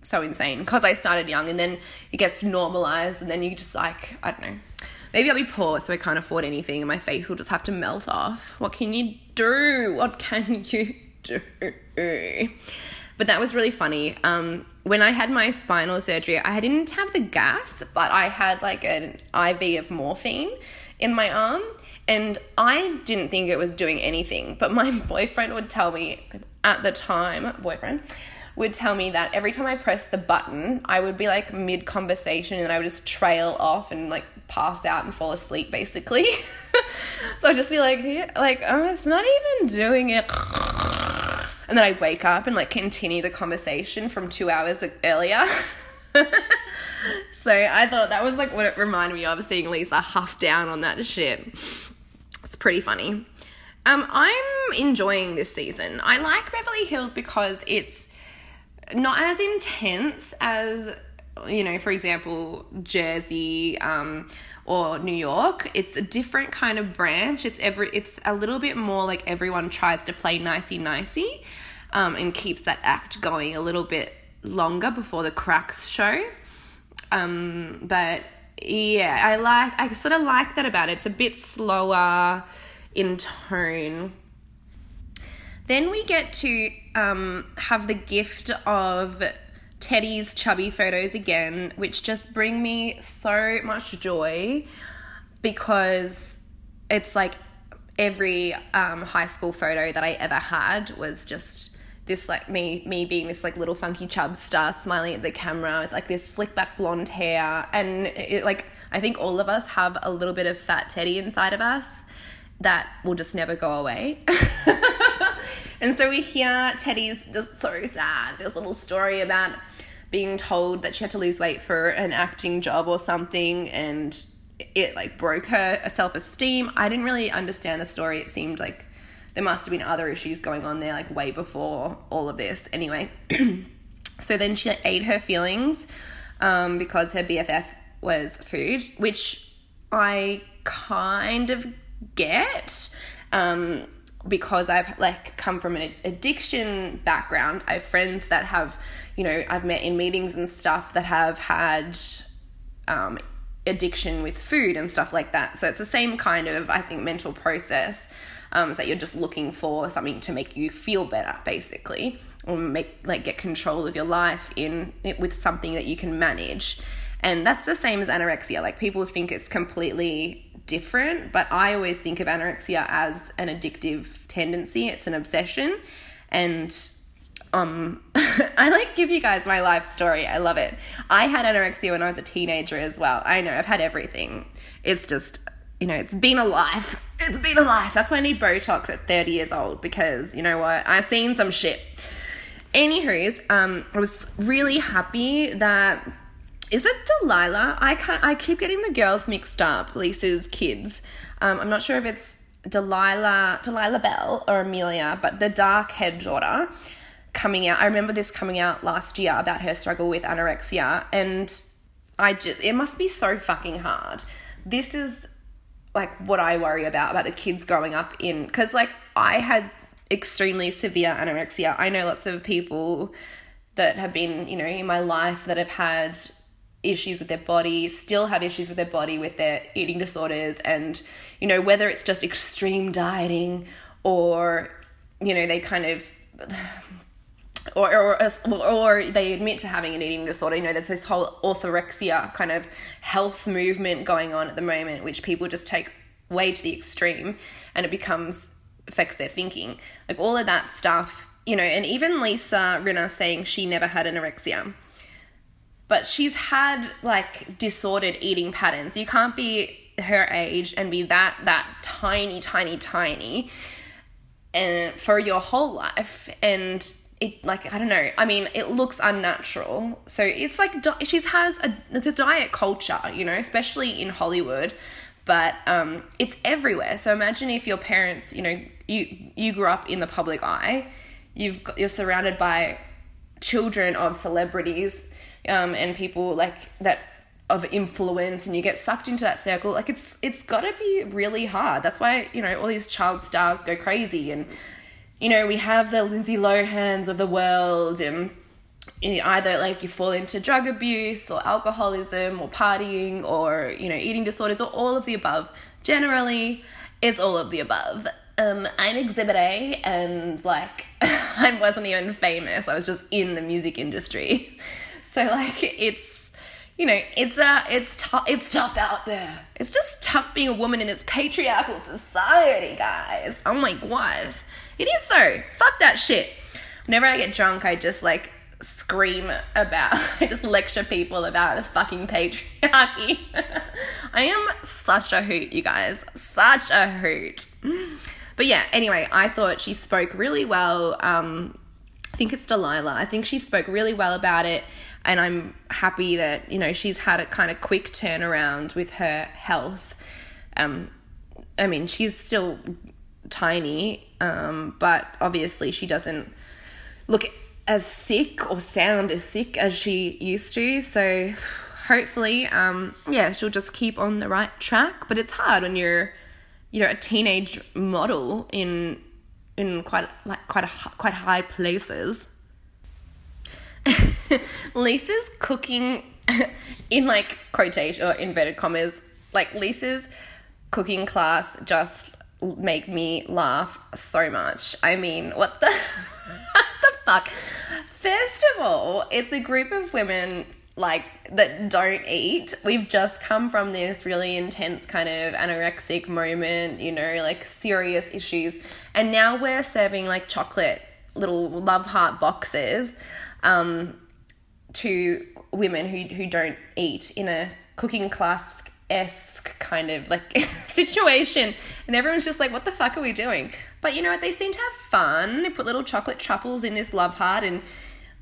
so insane because i started young and then it gets normalized and then you just like i don't know maybe i'll be poor so i can't afford anything and my face will just have to melt off what can you do what can you do. But that was really funny. Um, when I had my spinal surgery, I didn't have the gas, but I had like an IV of morphine in my arm. And I didn't think it was doing anything. But my boyfriend would tell me at the time, boyfriend, would tell me that every time I pressed the button, I would be like mid conversation and I would just trail off and like pass out and fall asleep basically. so I'd just be like, like, oh, it's not even doing it. And then I wake up and like continue the conversation from two hours earlier. so I thought that was like what it reminded me of seeing Lisa huff down on that shit. Pretty funny. Um, I'm enjoying this season. I like Beverly Hills because it's not as intense as you know, for example, Jersey um, or New York. It's a different kind of branch. It's every. It's a little bit more like everyone tries to play nicey nicey, um, and keeps that act going a little bit longer before the cracks show. Um, but yeah, I like. I sort of like that about it. It's a bit slower in tone. Then we get to um, have the gift of Teddi's chubby photos again, which just bring me so much joy because it's like every um, high school photo that I ever had was just this like me me being this like little funky chub star smiling at the camera with like this slick back blonde hair and it like I think all of us have a little bit of fat Teddi inside of us that will just never go away. and so we hear Teddi's just so sad, this little story about being told that she had to lose weight for an acting job or something and it like broke her self-esteem. I didn't really understand the story. It seemed like there must have been other issues going on there like way before all of this. Anyway, so then she like, ate her feelings um, because her BFF was food, which I kind of get um, because I've like come from an addiction background. I have friends that have, you know, I've met in meetings and stuff that have had um, addiction with food and stuff like that. So it's the same kind of, I think, mental process. Um, that you're just looking for something to make you feel better, basically, or make like get control of your life in it with something that you can manage. And that's the same as anorexia. Like people think it's completely different, but I always think of anorexia as an addictive tendency. It's an obsession. And um I like give you guys my life story. I love it. I had anorexia when I was a teenager as well. I know, I've had everything. It's just you know, it's been a life. It's been a life. That's why I need Botox at 30 years old because you know what? I've seen some shit. Anywho's, um, I was really happy that is it Delilah? I can't, I keep getting the girls mixed up. Lisa's kids. Um, I'm not sure if it's Delilah, Delilah Belle or Amelia, but the dark haired daughter coming out. I remember this coming out last year about her struggle with anorexia, and I just it must be so fucking hard. This is like what I worry about about the kids growing up in because like I had extremely severe anorexia. I know lots of people that have been, you know, in my life that have had issues with their body, still have issues with their body with their eating disorders and you know whether it's just extreme dieting or you know they kind of or, or, or they admit to having an eating disorder. You know, there's this whole orthorexia kind of health movement going on at the moment, which people just take way to the extreme, and it becomes affects their thinking. Like all of that stuff, you know. And even Lisa Rinna saying she never had anorexia, but she's had like disordered eating patterns. You can't be her age and be that that tiny, tiny, tiny, and for your whole life and it like I don't know. I mean, it looks unnatural. So it's like di- she's has a it's a diet culture, you know, especially in Hollywood, but um, it's everywhere. So imagine if your parents, you know, you you grew up in the public eye, you've got, you're surrounded by children of celebrities um, and people like that of influence and you get sucked into that circle like it's it's got to be really hard that's why you know all these child stars go crazy and you know, we have the Lindsay Lohans of the world, and either like you fall into drug abuse or alcoholism or partying or, you know, eating disorders or all of the above. Generally, it's all of the above. Um, I'm Exhibit A, and like, I wasn't even famous. I was just in the music industry. So, like, it's you know, it's uh, it's tough. It's tough out there. It's just tough being a woman in this patriarchal society, guys. Oh my god. It is though. Fuck that shit. Whenever I get drunk, I just like scream about, I just lecture people about the fucking patriarchy. I am such a hoot, you guys. Such a hoot. But yeah, anyway, I thought she spoke really well. Um, I think it's Delilah. I think she spoke really well about it, and I'm happy that you know she's had a kind of quick turnaround with her health. Um, I mean, she's still tiny, um, but obviously she doesn't look as sick or sound as sick as she used to. So hopefully, um, yeah, she'll just keep on the right track. But it's hard when you're, you know, a teenage model in in quite like quite a, quite high places. Lisa's cooking in like quotation or inverted commas. Like Lisa's cooking class just make me laugh so much. I mean, what the what the fuck? First of all, it's a group of women like that don't eat. We've just come from this really intense kind of anorexic moment, you know, like serious issues. And now we're serving like chocolate little love heart boxes um, to women who, who don't eat in a cooking class esque kind of like situation. And everyone's just like, what the fuck are we doing? But you know what? They seem to have fun. They put little chocolate truffles in this love heart and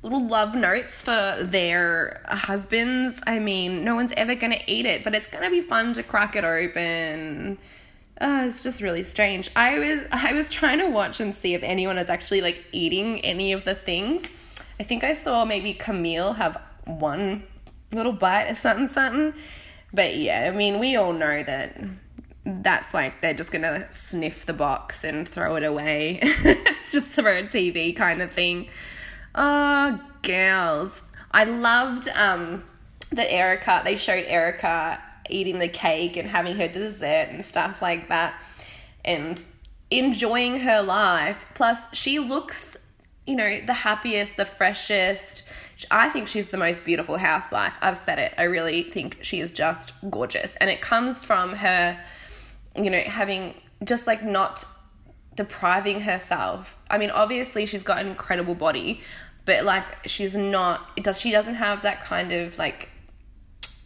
little love notes for their husbands. I mean, no one's ever going to eat it, but it's going to be fun to crack it open. Oh, it's just really strange. I was I was trying to watch and see if anyone is actually like eating any of the things. I think I saw maybe Camille have one little bite of something something. But yeah, I mean, we all know that that's like they're just gonna sniff the box and throw it away. it's just for a TV kind of thing. Oh, girls. I loved um that Erika, they showed Erika eating the cake and having her dessert and stuff like that and enjoying her life. Plus, she looks, you know, the happiest, the freshest. I think she's the most beautiful housewife. I've said it. I really think she is just gorgeous. And it comes from her, you know, having just like not depriving herself. I mean, obviously she's got an incredible body, but like she's not it does she doesn't have that kind of like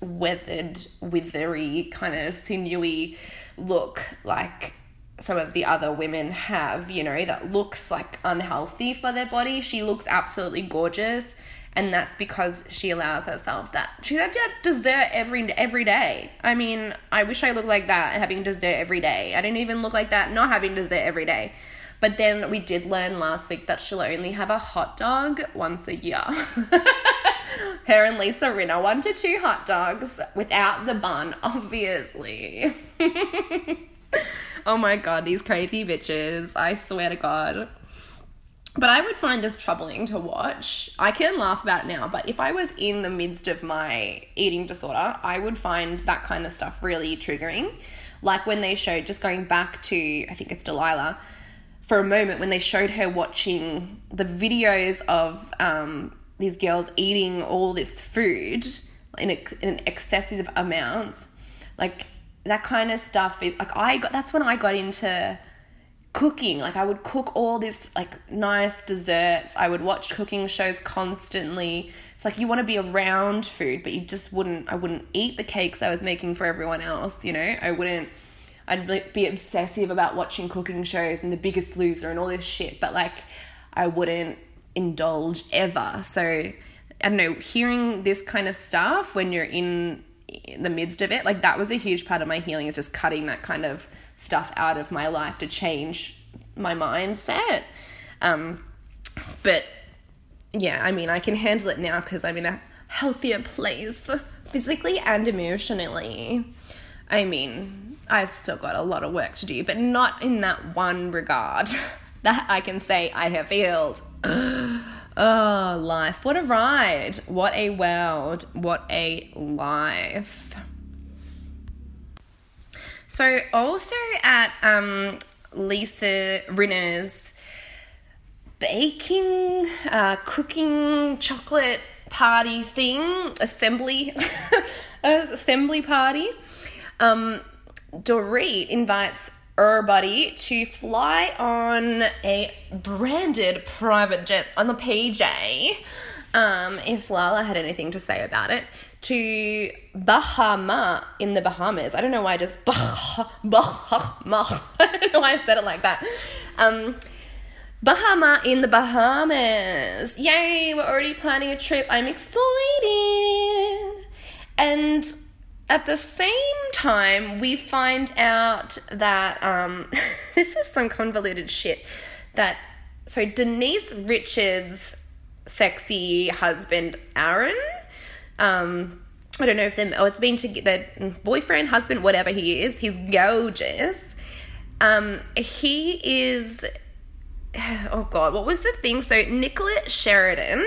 weathered, withery, kind of sinewy look like some of the other women have, you know, that looks like unhealthy for their body. She looks absolutely gorgeous. And that's because she allows herself that. She's had to have dessert every every day. I mean, I wish I looked like that having dessert every day. I didn't even look like that not having dessert every day. But then we did learn last week that she'll only have a hot dog once a year. Her and Lisa Rinna one to two hot dogs without the bun, obviously. oh my god, these crazy bitches. I swear to God. But I would find this troubling to watch. I can laugh about it now, but if I was in the midst of my eating disorder, I would find that kind of stuff really triggering. Like when they showed, just going back to, I think it's Delilah, for a moment when they showed her watching the videos of um, these girls eating all this food in, ex- in excessive amounts, like that kind of stuff is like I got. That's when I got into cooking. Like I would cook all this like nice desserts. I would watch cooking shows constantly. It's like you want to be around food, but you just wouldn't. I wouldn't eat the cakes I was making for everyone else. You know, I wouldn't. I'd be obsessive about watching cooking shows and The Biggest Loser and all this shit, but like I wouldn't indulge ever. So I don't know, hearing this kind of stuff when you're in the midst of it, like that was a huge part of my healing is just cutting that kind of stuff out of my life to change my mindset. Um, but yeah, I mean, I can handle it now because I'm in a healthier place physically and emotionally. I mean, I've still got a lot of work to do, but not in that one regard that I can say I have healed. oh, life. What a ride. What a world. What a life. So, also at um, Lisa Rinna's baking, uh, cooking, chocolate party thing, assembly, assembly party. Um, Dorit invites everybody to fly on a branded private jet on the PJ. Um, if Lala had anything to say about it, to Bahama in the Bahamas. I don't know why I just bah, Bahama. I don't know why I said it like that. Um, Bahama in the Bahamas. Yay, we're already planning a trip. I'm excited. And at the same time, we find out that um, this is some convoluted shit. That so Denise Richards' sexy husband Aaron, um, I don't know if they're or it's been to their boyfriend, husband, whatever he is. He's gorgeous. Um, he is. Oh God, what was the thing? So Nicolette Sheridan,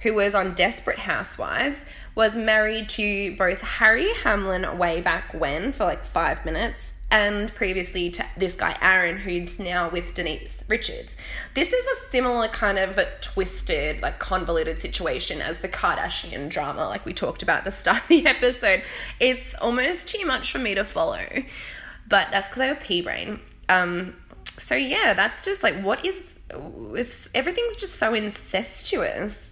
who was on Desperate Housewives, was married to both Harry Hamlin way back when for like five minutes, and previously to this guy Aaron, who's now with Denise Richards. This is a similar kind of a twisted, like convoluted situation as the Kardashian drama, like we talked about at the start of the episode. It's almost too much for me to follow, but that's because I have a pea brain. Um, so yeah, that's just like what is is everything's just so incestuous.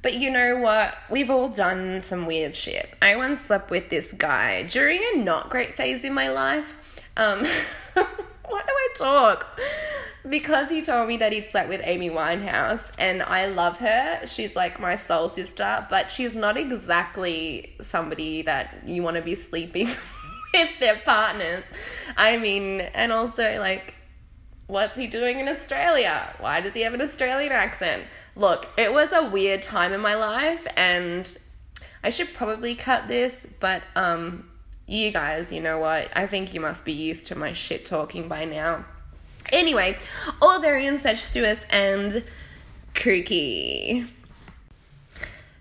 But you know what? We've all done some weird shit. I once slept with this guy during a not great phase in my life. Um, why do I talk? Because he told me that he'd slept with Amy Winehouse, and I love her. She's like my soul sister, but she's not exactly somebody that you want to be sleeping with their partners. I mean, and also, like, what's he doing in Australia? Why does he have an Australian accent? Look, it was a weird time in my life and I should probably cut this, but um you guys, you know what? I think you must be used to my shit talking by now. Anyway, all very incestuous and kooky.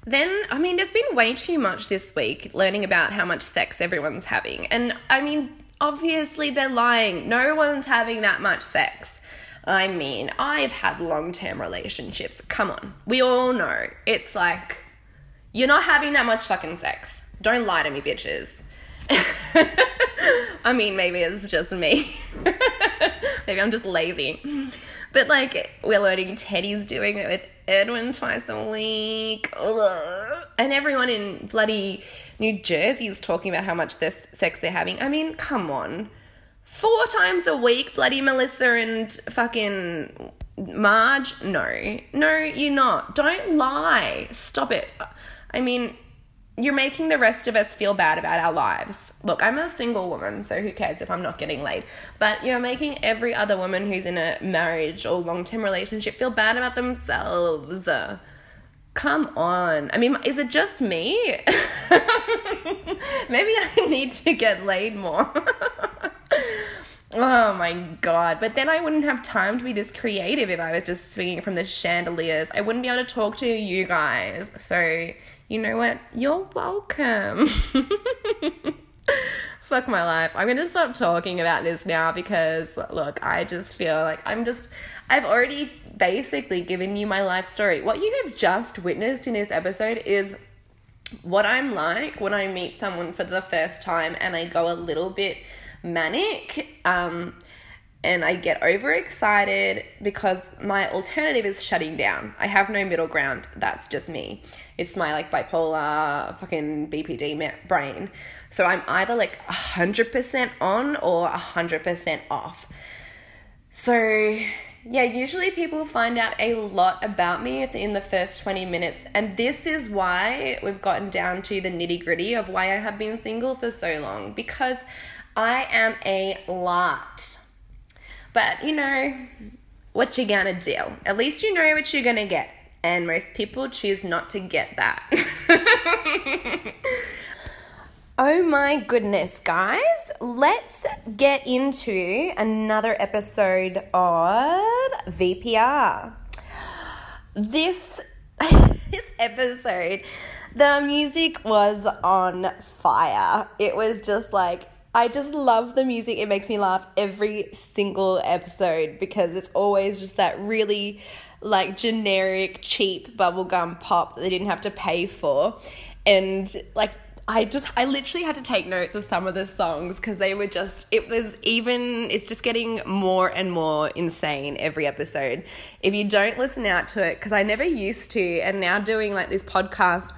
Then, I mean, there's been way too much this week learning about how much sex everyone's having. And I mean, obviously they're lying. No one's having that much sex. I mean, I've had long term relationships. Come on. We all know. It's like, you're not having that much fucking sex. Don't lie to me, bitches. I mean, maybe it's just me. maybe I'm just lazy. But like, we're learning Teddi's doing it with Edwin twice a week. And everyone in bloody New Jersey is talking about how much this sex they're having. I mean, come on. Four times a week, bloody Melissa and fucking Marge? No. No, you're not. Don't lie. Stop it. I mean, you're making the rest of us feel bad about our lives. Look, I'm a single woman, so who cares if I'm not getting laid? But you're making every other woman who's in a marriage or long term relationship feel bad about themselves. Come on. I mean, is it just me? Maybe I need to get laid more. oh my god. But then I wouldn't have time to be this creative if I was just swinging from the chandeliers. I wouldn't be able to talk to you guys. So, you know what? You're welcome. Fuck my life. I'm gonna stop talking about this now because, look, I just feel like I'm just. I've already basically given you my life story. What you have just witnessed in this episode is what I'm like when I meet someone for the first time and I go a little bit manic. Um, and I get overexcited because my alternative is shutting down. I have no middle ground. That's just me. It's my like bipolar fucking BPD brain. So I'm either like 100% on or 100% off. So, yeah, usually people find out a lot about me in the first 20 minutes. And this is why we've gotten down to the nitty gritty of why I have been single for so long. Because I am a lot. But, you know, what you're gonna do? At least you know what you're gonna get. And most people choose not to get that. Oh my goodness, guys. Let's get into another episode of VPR. This this episode, the music was on fire. It was just like I just love the music. It makes me laugh every single episode because it's always just that really like generic cheap bubblegum pop that they didn't have to pay for. And like I just I literally had to take notes of some of the songs because they were just it was even it's just getting more and more insane every episode. If you don't listen out to it because I never used to and now doing like this podcast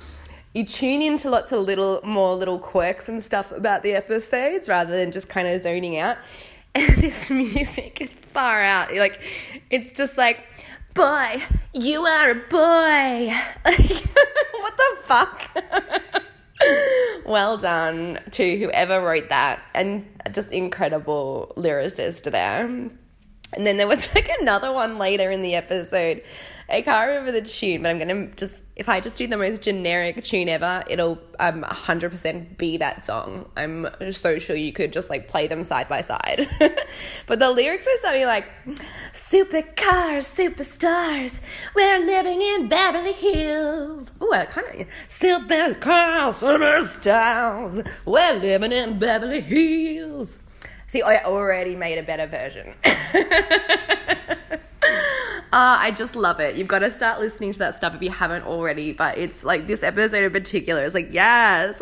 you tune into lots of little more little quirks and stuff about the episodes rather than just kind of zoning out. And this music is far out. Like, it's just like, boy, you are a boy. Like, what the fuck? well done to whoever wrote that, and just incredible lyricist there. And then there was like another one later in the episode. I can't remember the tune, but I'm gonna just if I just do the most generic tune ever, it'll um 100% be that song. I'm so sure you could just like play them side by side. but the lyrics are something like supercars, superstars, we're living in Beverly Hills. Ooh, I kind of supercars, superstars, we're living in Beverly Hills. See, I already made a better version. Uh, I just love it. You've got to start listening to that stuff if you haven't already. But it's like this episode in particular is like, yes.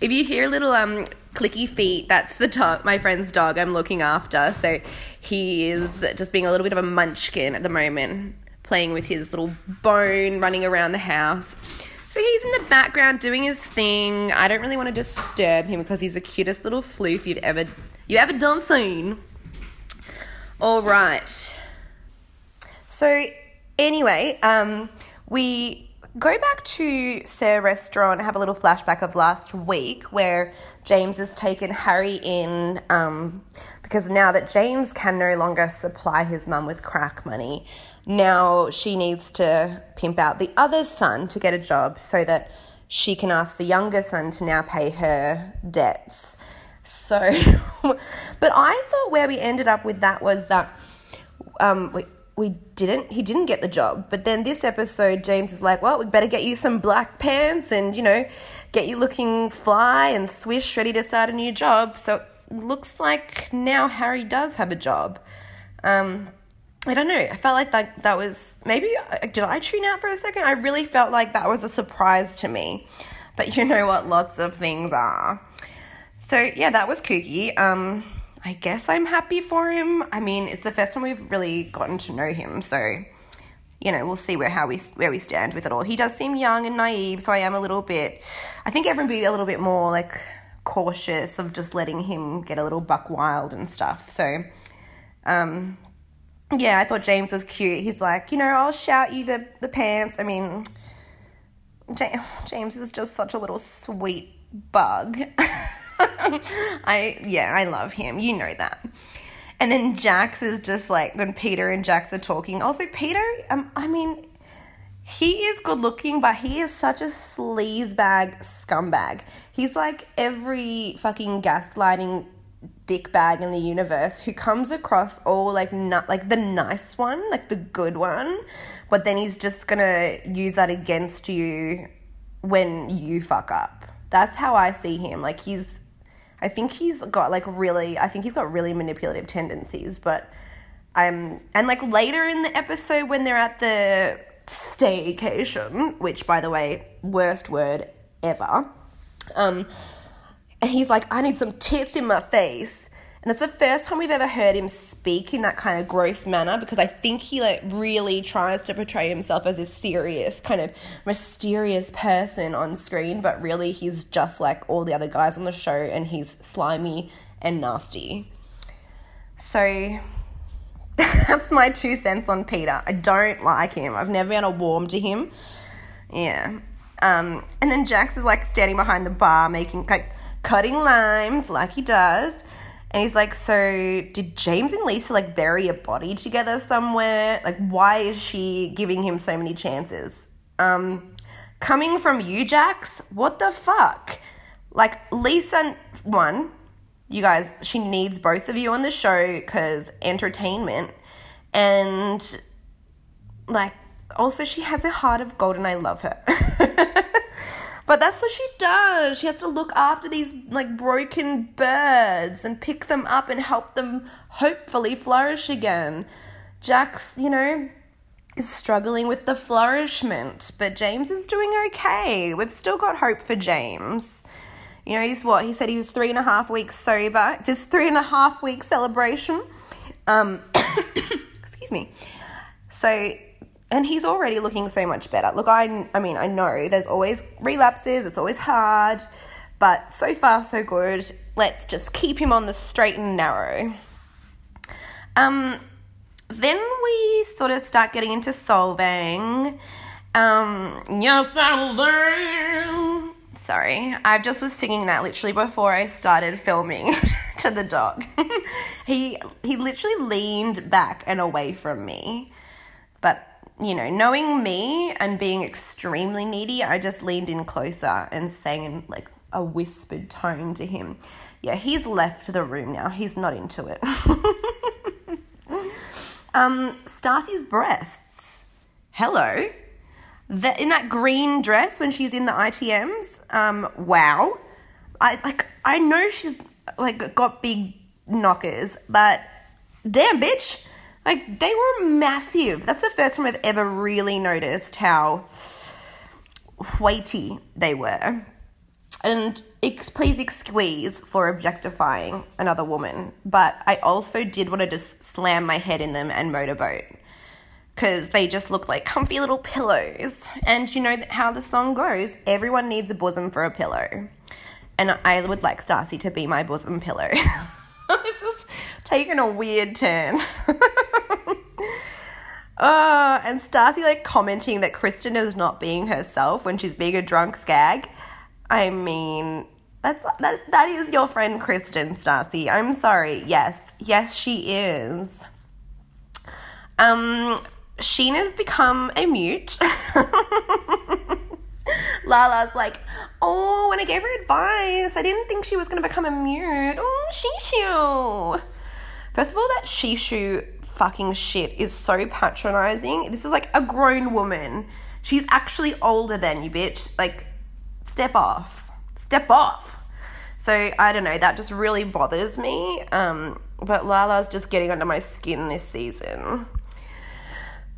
If you hear little um clicky feet, that's the dog, my friend's dog I'm looking after. So he is just being a little bit of a munchkin at the moment, playing with his little bone, running around the house. So he's in the background doing his thing. I don't really want to disturb him because he's the cutest little floof you'd ever you ever done seen. All right. So anyway, um, we go back to SUR Restaurant, have a little flashback of last week where James has taken Harry in um, because now that James can no longer supply his mum with crack money, now she needs to pimp out the other son to get a job so that she can ask the younger son to now pay her debts. So, but I thought where we ended up with that was that um, we, we didn't he didn't get the job. But then this episode james is like well we better get you some black pants and you know get you looking fly and swish ready to start a new job. So it looks like now harry does have a job. Um i don't know. I felt like that that was maybe did i tune out for a second? I really felt like that was a surprise to me. But you know what lots of things are. So yeah that was kooky. Um I guess I'm happy for him. I mean, it's the first time we've really gotten to know him, so you know, we'll see where how we where we stand with it all. He does seem young and naive, so I am a little bit. I think everyone be a little bit more like cautious of just letting him get a little buck wild and stuff. So, um, yeah, I thought James was cute. He's like, you know, I'll shout you the the pants. I mean, James is just such a little sweet bug. I yeah, I love him. You know that. And then Jax is just like when Peter and Jax are talking. Also, Peter, um, I mean, he is good looking, but he is such a sleazebag scumbag. He's like every fucking gaslighting dickbag in the universe who comes across all like not like the nice one, like the good one, but then he's just gonna use that against you when you fuck up. That's how I see him. Like he's I think he's got like really I think he's got really manipulative tendencies, but um and like later in the episode when they're at the staycation, which by the way, worst word ever. Um he's like, I need some tits in my face. And it's the first time we've ever heard him speak in that kind of gross manner because I think he like really tries to portray himself as this serious, kind of mysterious person on screen, but really he's just like all the other guys on the show and he's slimy and nasty. So that's my two cents on Peter. I don't like him. I've never been to warm to him. Yeah. Um, and then Jax is like standing behind the bar making like cutting limes like he does. And he's like, So did James and Lisa like bury a body together somewhere? Like, why is she giving him so many chances? Um, coming from you, Jax, what the fuck? Like, Lisa, one, you guys, she needs both of you on the show because entertainment. And, like, also, she has a heart of gold and I love her. But that's what she does. She has to look after these like broken birds and pick them up and help them hopefully flourish again. Jax, you know, is struggling with the flourishment, but James is doing okay. We've still got hope for James. You know, he's what? He said he was three and a half weeks sober. just three and a half week celebration. Um, excuse me. So and he's already looking so much better. Look, I, I mean, I know there's always relapses, it's always hard, but so far, so good. Let's just keep him on the straight and narrow. Um, then we sort of start getting into solving. Um, yes, I learn. Sorry, I just was singing that literally before I started filming to the dog. he he literally leaned back and away from me, but you know, knowing me and being extremely needy, I just leaned in closer and sang in like a whispered tone to him. Yeah, he's left the room now. He's not into it. um, Stassi's breasts. Hello. That in that green dress when she's in the ITMs. Um, wow. I like I know she's like got big knockers, but damn bitch. Like they were massive. That's the first time I've ever really noticed how weighty they were. And please excuse for objectifying another woman, but I also did want to just slam my head in them and motorboat because they just look like comfy little pillows. And you know how the song goes everyone needs a bosom for a pillow. And I would like Stassi to be my bosom pillow. this is taking a weird turn. Uh, and Stassi like commenting that Kristen is not being herself when she's being a drunk skag. I mean, that's that that is your friend Kristen, Stassi. I'm sorry. Yes, yes, she is. Um, Scheana's become a mute. Lala's like, oh, when I gave her advice, I didn't think she was to become a mute. Oh, Shishu. First of all, that Shishu fucking shit is so patronizing. This is like a grown woman. She's actually older than you, bitch. Like, step off. Step off. So I don't know, that just really bothers me. Um, but Lala's just getting under my skin this season.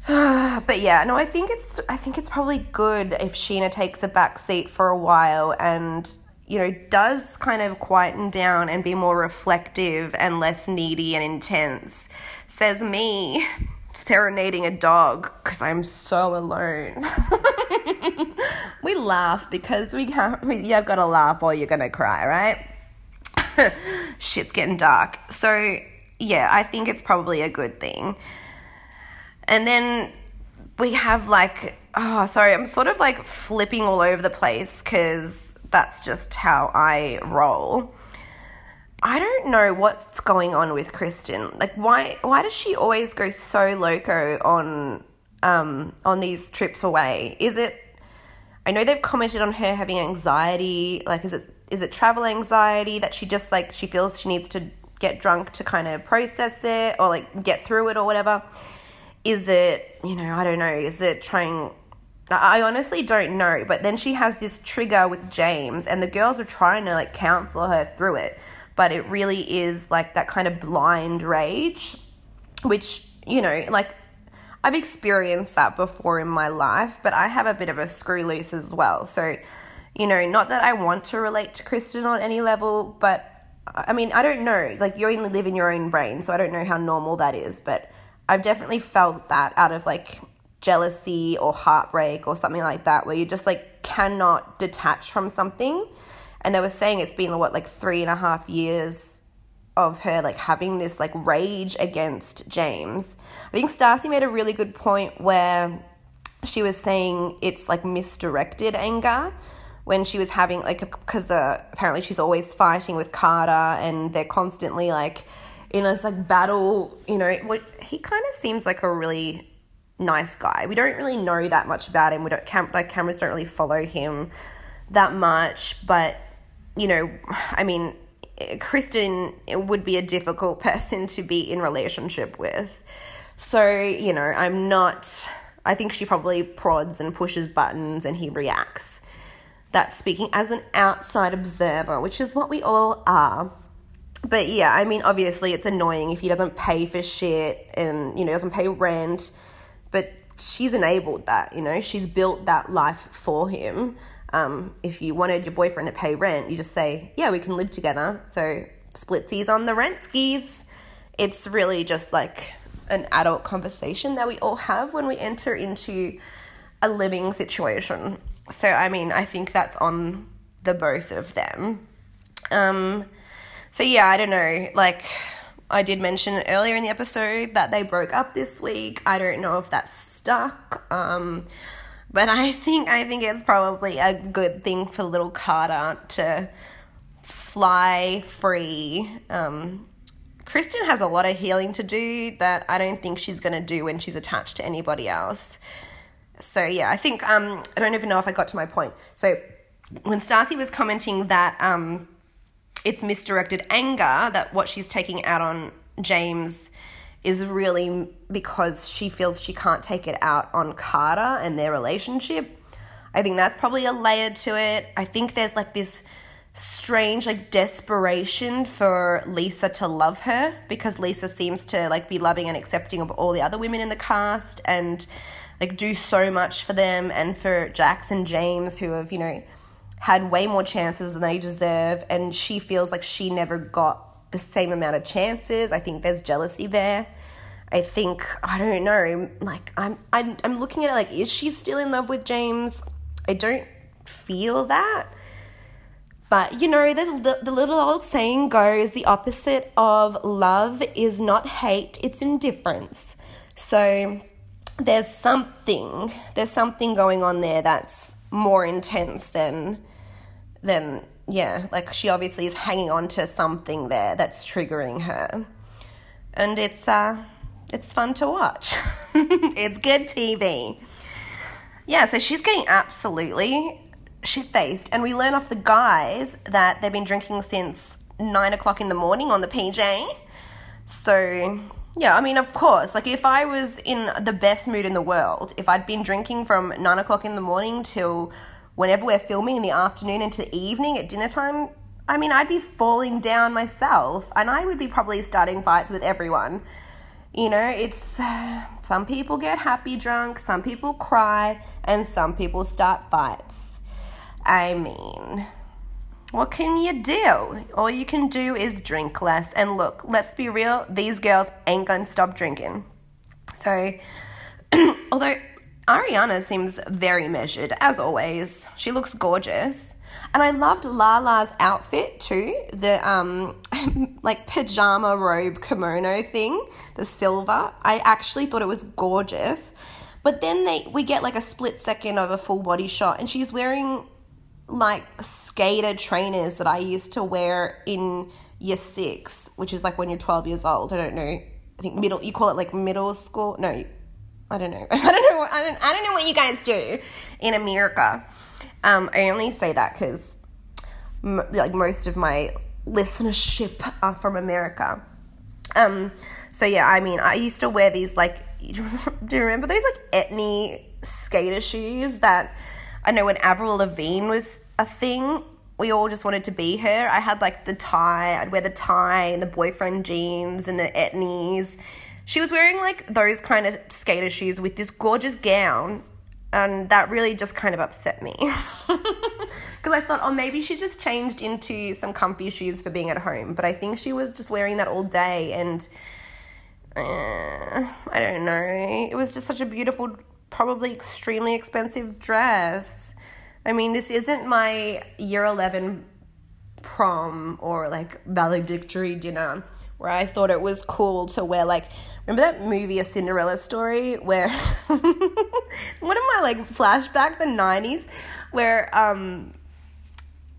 but yeah, no, I think it's I think it's probably good if Scheana takes a back seat for a while and you know does kind of quieten down and be more reflective and less needy and intense. Says me, serenading a dog because I'm so alone. we laugh because we can't. We, you've got to laugh or you're gonna cry, right? Shit's getting dark. So yeah, I think it's probably a good thing. And then we have like, oh, sorry, I'm sort of like flipping all over the place because that's just how I roll. I don't know what's going on with Kristen. Like, why why does she always go so loco on um, on these trips away? Is it? I know they've commented on her having anxiety. Like, is it is it travel anxiety that she just like she feels she needs to get drunk to kind of process it or like get through it or whatever? Is it you know I don't know. Is it trying? I honestly don't know. But then she has this trigger with James, and the girls are trying to like counsel her through it but it really is like that kind of blind rage, which, you know, like I've experienced that before in my life, but I have a bit of a screw loose as well. So, you know, not that I want to relate to Kristen on any level, but I mean, I don't know. Like, you only live in your own brain, so I don't know how normal that is, but I've definitely felt that out of like jealousy or heartbreak or something like that, where you just like cannot detach from something and they were saying it's been what like three and a half years of her like having this like rage against James. I think Stassi made a really good point where she was saying it's like misdirected anger when she was having like because uh, apparently she's always fighting with Carter and they're constantly like in this like battle. You know, what he kind of seems like a really nice guy. We don't really know that much about him. We don't cam- like cameras don't really follow him that much, but you know, I mean, Kristen would be a difficult person to be in relationship with. So, you know, I'm not I think she probably prods and pushes buttons and he reacts. That's speaking as an outside observer, which is what we all are. But yeah, I mean, obviously it's annoying if he doesn't pay for shit and, you know, doesn't pay rent. But she's enabled that, you know, she's built that life for him. Um, if you wanted your boyfriend to pay rent, you just say, yeah, we can live together. So splitsies on the rent skis. It's really just like an adult conversation that we all have when we enter into a living situation. So, I mean, I think that's on the both of them. Um, so, yeah, I don't know. Like, I did mention earlier in the episode that they broke up this week. I don't know if that's stuck. Um, but I think I think it's probably a good thing for little Carter to fly free. Um, Kristen has a lot of healing to do that I don't think she's gonna do when she's attached to anybody else. So yeah, I think um, I don't even know if I got to my point. So when Stassi was commenting that um, it's misdirected anger that what she's taking out on James is really because she feels she can't take it out on Carter and their relationship. I think that's probably a layer to it. I think there's like this strange like desperation for Lisa to love her because Lisa seems to like be loving and accepting of all the other women in the cast and like do so much for them and for Jax and James who have, you know, had way more chances than they deserve and she feels like she never got the same amount of chances. I think there's jealousy there. I think I don't know. Like I'm, I'm, I'm looking at it like, is she still in love with James? I don't feel that. But you know, the, the little old saying goes: the opposite of love is not hate; it's indifference. So there's something, there's something going on there that's more intense than, than yeah. Like she obviously is hanging on to something there that's triggering her, and it's uh, it's fun to watch. it's good TV. Yeah, so she's getting absolutely shit faced, and we learn off the guys that they've been drinking since nine o'clock in the morning on the PJ. So, yeah, I mean, of course, like if I was in the best mood in the world, if I'd been drinking from nine o'clock in the morning till whenever we're filming in the afternoon into evening at dinner time, I mean, I'd be falling down myself, and I would be probably starting fights with everyone. You know, it's some people get happy drunk, some people cry, and some people start fights. I mean, what can you do? All you can do is drink less. And look, let's be real, these girls ain't gonna stop drinking. So, although Ariana seems very measured, as always, she looks gorgeous. And I loved Lala's outfit too, the um like pajama robe kimono thing, the silver. I actually thought it was gorgeous. But then they we get like a split second of a full body shot and she's wearing like skater trainers that I used to wear in year six, which is like when you're 12 years old. I don't know. I think middle, you call it like middle school. No, I don't know. I don't know. What, I don't. I don't know what you guys do in America. Um, I only say that because m- like most of my listenership are from America. Um, so yeah, I mean, I used to wear these like. Do you remember those like Etnie skater shoes that? I know when Avril Lavigne was a thing, we all just wanted to be her. I had like the tie, I'd wear the tie and the boyfriend jeans and the etnies. She was wearing like those kind of skater shoes with this gorgeous gown, and that really just kind of upset me. Because I thought, oh, maybe she just changed into some comfy shoes for being at home, but I think she was just wearing that all day, and uh, I don't know. It was just such a beautiful probably extremely expensive dress. I mean, this isn't my year 11 prom or like valedictory dinner where I thought it was cool to wear like remember that movie A Cinderella Story where one of my like flashback the 90s where um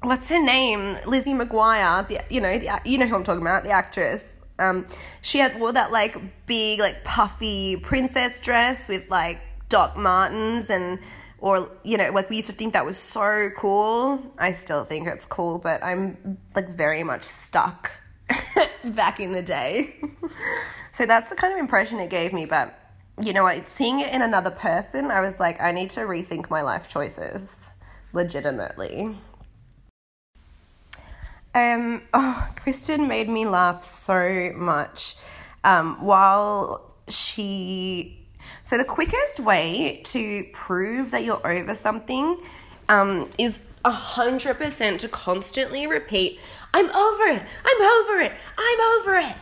what's her name? Lizzie McGuire the you know the, you know who I'm talking about the actress. Um she had wore that like big like puffy princess dress with like Doc Martens and or you know like we used to think that was so cool. I still think it's cool but i'm like very much stuck back in the day so that's the kind of impression it gave me but you know what seeing it in another person i was like i need to rethink my life choices legitimately. Um oh kristen made me laugh so much um while she so, the quickest way to prove that you're over something um, is 100% to constantly repeat, I'm over it, I'm over it, I'm over it,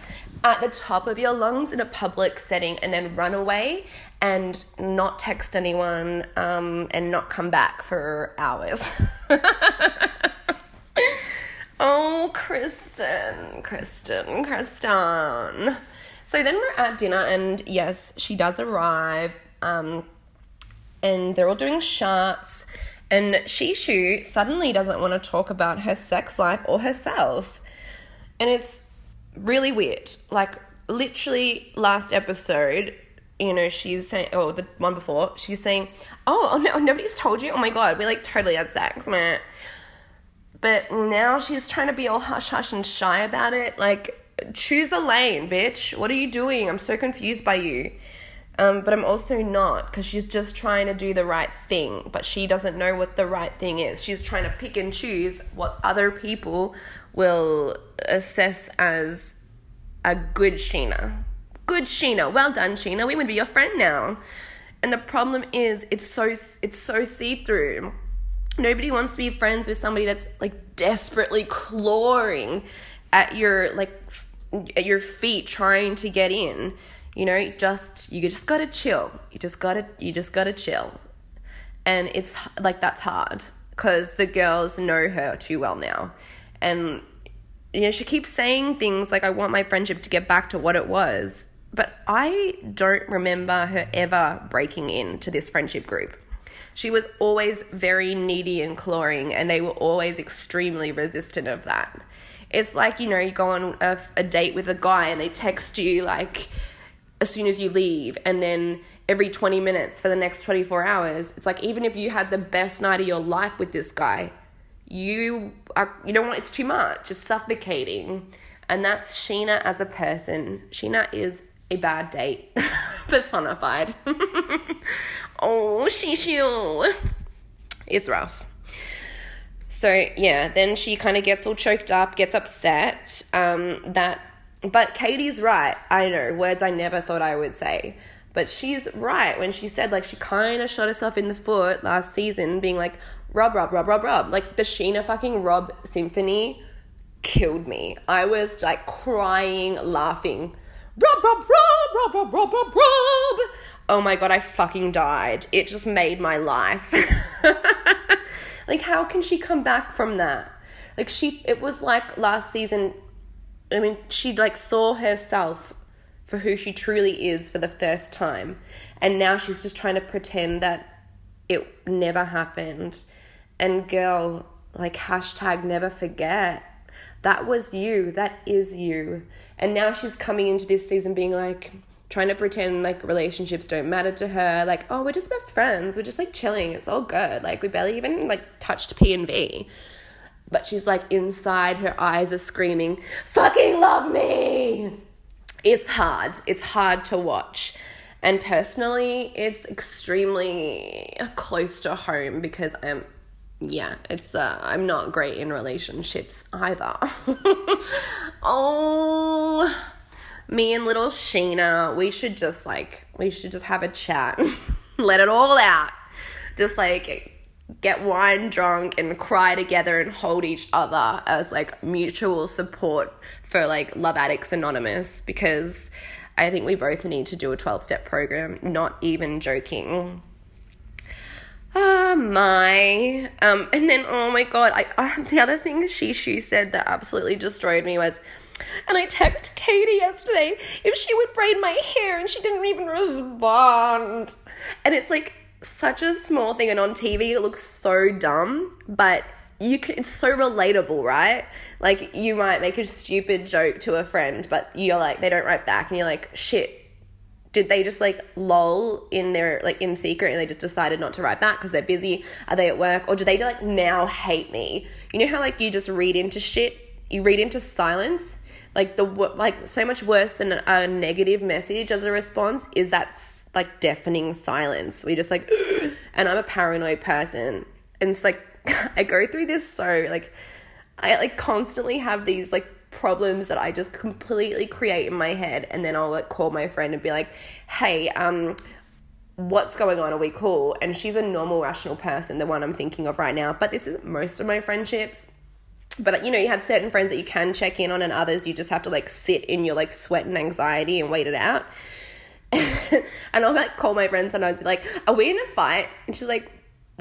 at the top of your lungs in a public setting, and then run away and not text anyone um, and not come back for hours. Oh, Kristen, Kristen, Kristen. So then we're at dinner, and yes, she does arrive. Um, and they're all doing shots. And Shishu suddenly doesn't want to talk about her sex life or herself. And it's really weird. Like, literally, last episode, you know, she's saying, oh, the one before, she's saying, oh, oh no, nobody's told you? Oh my god, we like totally had sex, man. But now she's trying to be all hush hush and shy about it. Like, choose a lane, bitch. What are you doing? I'm so confused by you. Um, but I'm also not because she's just trying to do the right thing, but she doesn't know what the right thing is. She's trying to pick and choose what other people will assess as a good Scheana. Good Scheana. Well done, Scheana. We would be your friend now. And the problem is, it's so it's so see through. Nobody wants to be friends with somebody that's like desperately clawing at your like f- at your feet trying to get in. You know, just you just gotta chill. You just gotta you just gotta chill. And it's like that's hard because the girls know her too well now, and you know she keeps saying things like I want my friendship to get back to what it was, but I don't remember her ever breaking into this friendship group. She was always very needy and clawing, and they were always extremely resistant of that. It's like, you know, you go on a, a date with a guy and they text you, like, as soon as you leave, and then every 20 minutes for the next 24 hours. It's like, even if you had the best night of your life with this guy, you are, you don't want it's too much, it's suffocating. And that's Scheana as a person. Scheana is a bad date personified. oh, Shishu. It's rough. So yeah, then she kind of gets all choked up, gets upset. Um, that, but Katie's right. I know words I never thought I would say, but she's right when she said like she kind of shot herself in the foot last season, being like Rob, Rob, Rob, Rob, Rob. Like the Scheana fucking Rob symphony killed me. I was like crying, laughing. Rob, Rob, Rob, Rob, Rob, Rob, Rob, Rob. Oh my god, I fucking died. It just made my life. like, how can she come back from that? Like, she, it was like last season. I mean, she like saw herself for who she truly is for the first time. And now she's just trying to pretend that it never happened. And girl, like, hashtag never forget. That was you. That is you. And now she's coming into this season being like, trying to pretend like relationships don't matter to her. Like, oh, we're just best friends. We're just like chilling. It's all good. Like, we barely even like touched P and V. But she's like inside, her eyes are screaming, fucking love me. It's hard. It's hard to watch. And personally, it's extremely close to home because I'm yeah, it's uh, I'm not great in relationships either. oh, me and little Scheana, we should just like we should just have a chat, let it all out, just like get wine drunk and cry together and hold each other as like mutual support for like Love Addicts Anonymous because I think we both need to do a 12 step program, not even joking. Ah, my. Um, and then, oh my god, I, I the other thing she she said that absolutely destroyed me was, and I texted Katie yesterday if she would braid my hair, and she didn't even respond. And it's like such a small thing, and on TV it looks so dumb, but you can, it's so relatable, right? Like you might make a stupid joke to a friend, but you're like they don't write back, and you're like, shit, did they just like lull in their like in secret and they just decided not to write back because they're busy? Are they at work? Or do they like now hate me? You know how like you just read into shit? You read into silence? Like the like so much worse than a negative message as a response is that like deafening silence. We just like and i'm a paranoid person. And it's like i go through this so like i like constantly have these like problems that I just completely create in my head and then I'll like call my friend and be like, "Hey, um what's going on? Are we cool?" And she's a normal rational person, the one I'm thinking of right now, but this is most of my friendships. But you know, you have certain friends that you can check in on and others you just have to like sit in your like sweat and anxiety and wait it out. and I'll like call my friend sometimes be like, "Are we in a fight?" And she's like,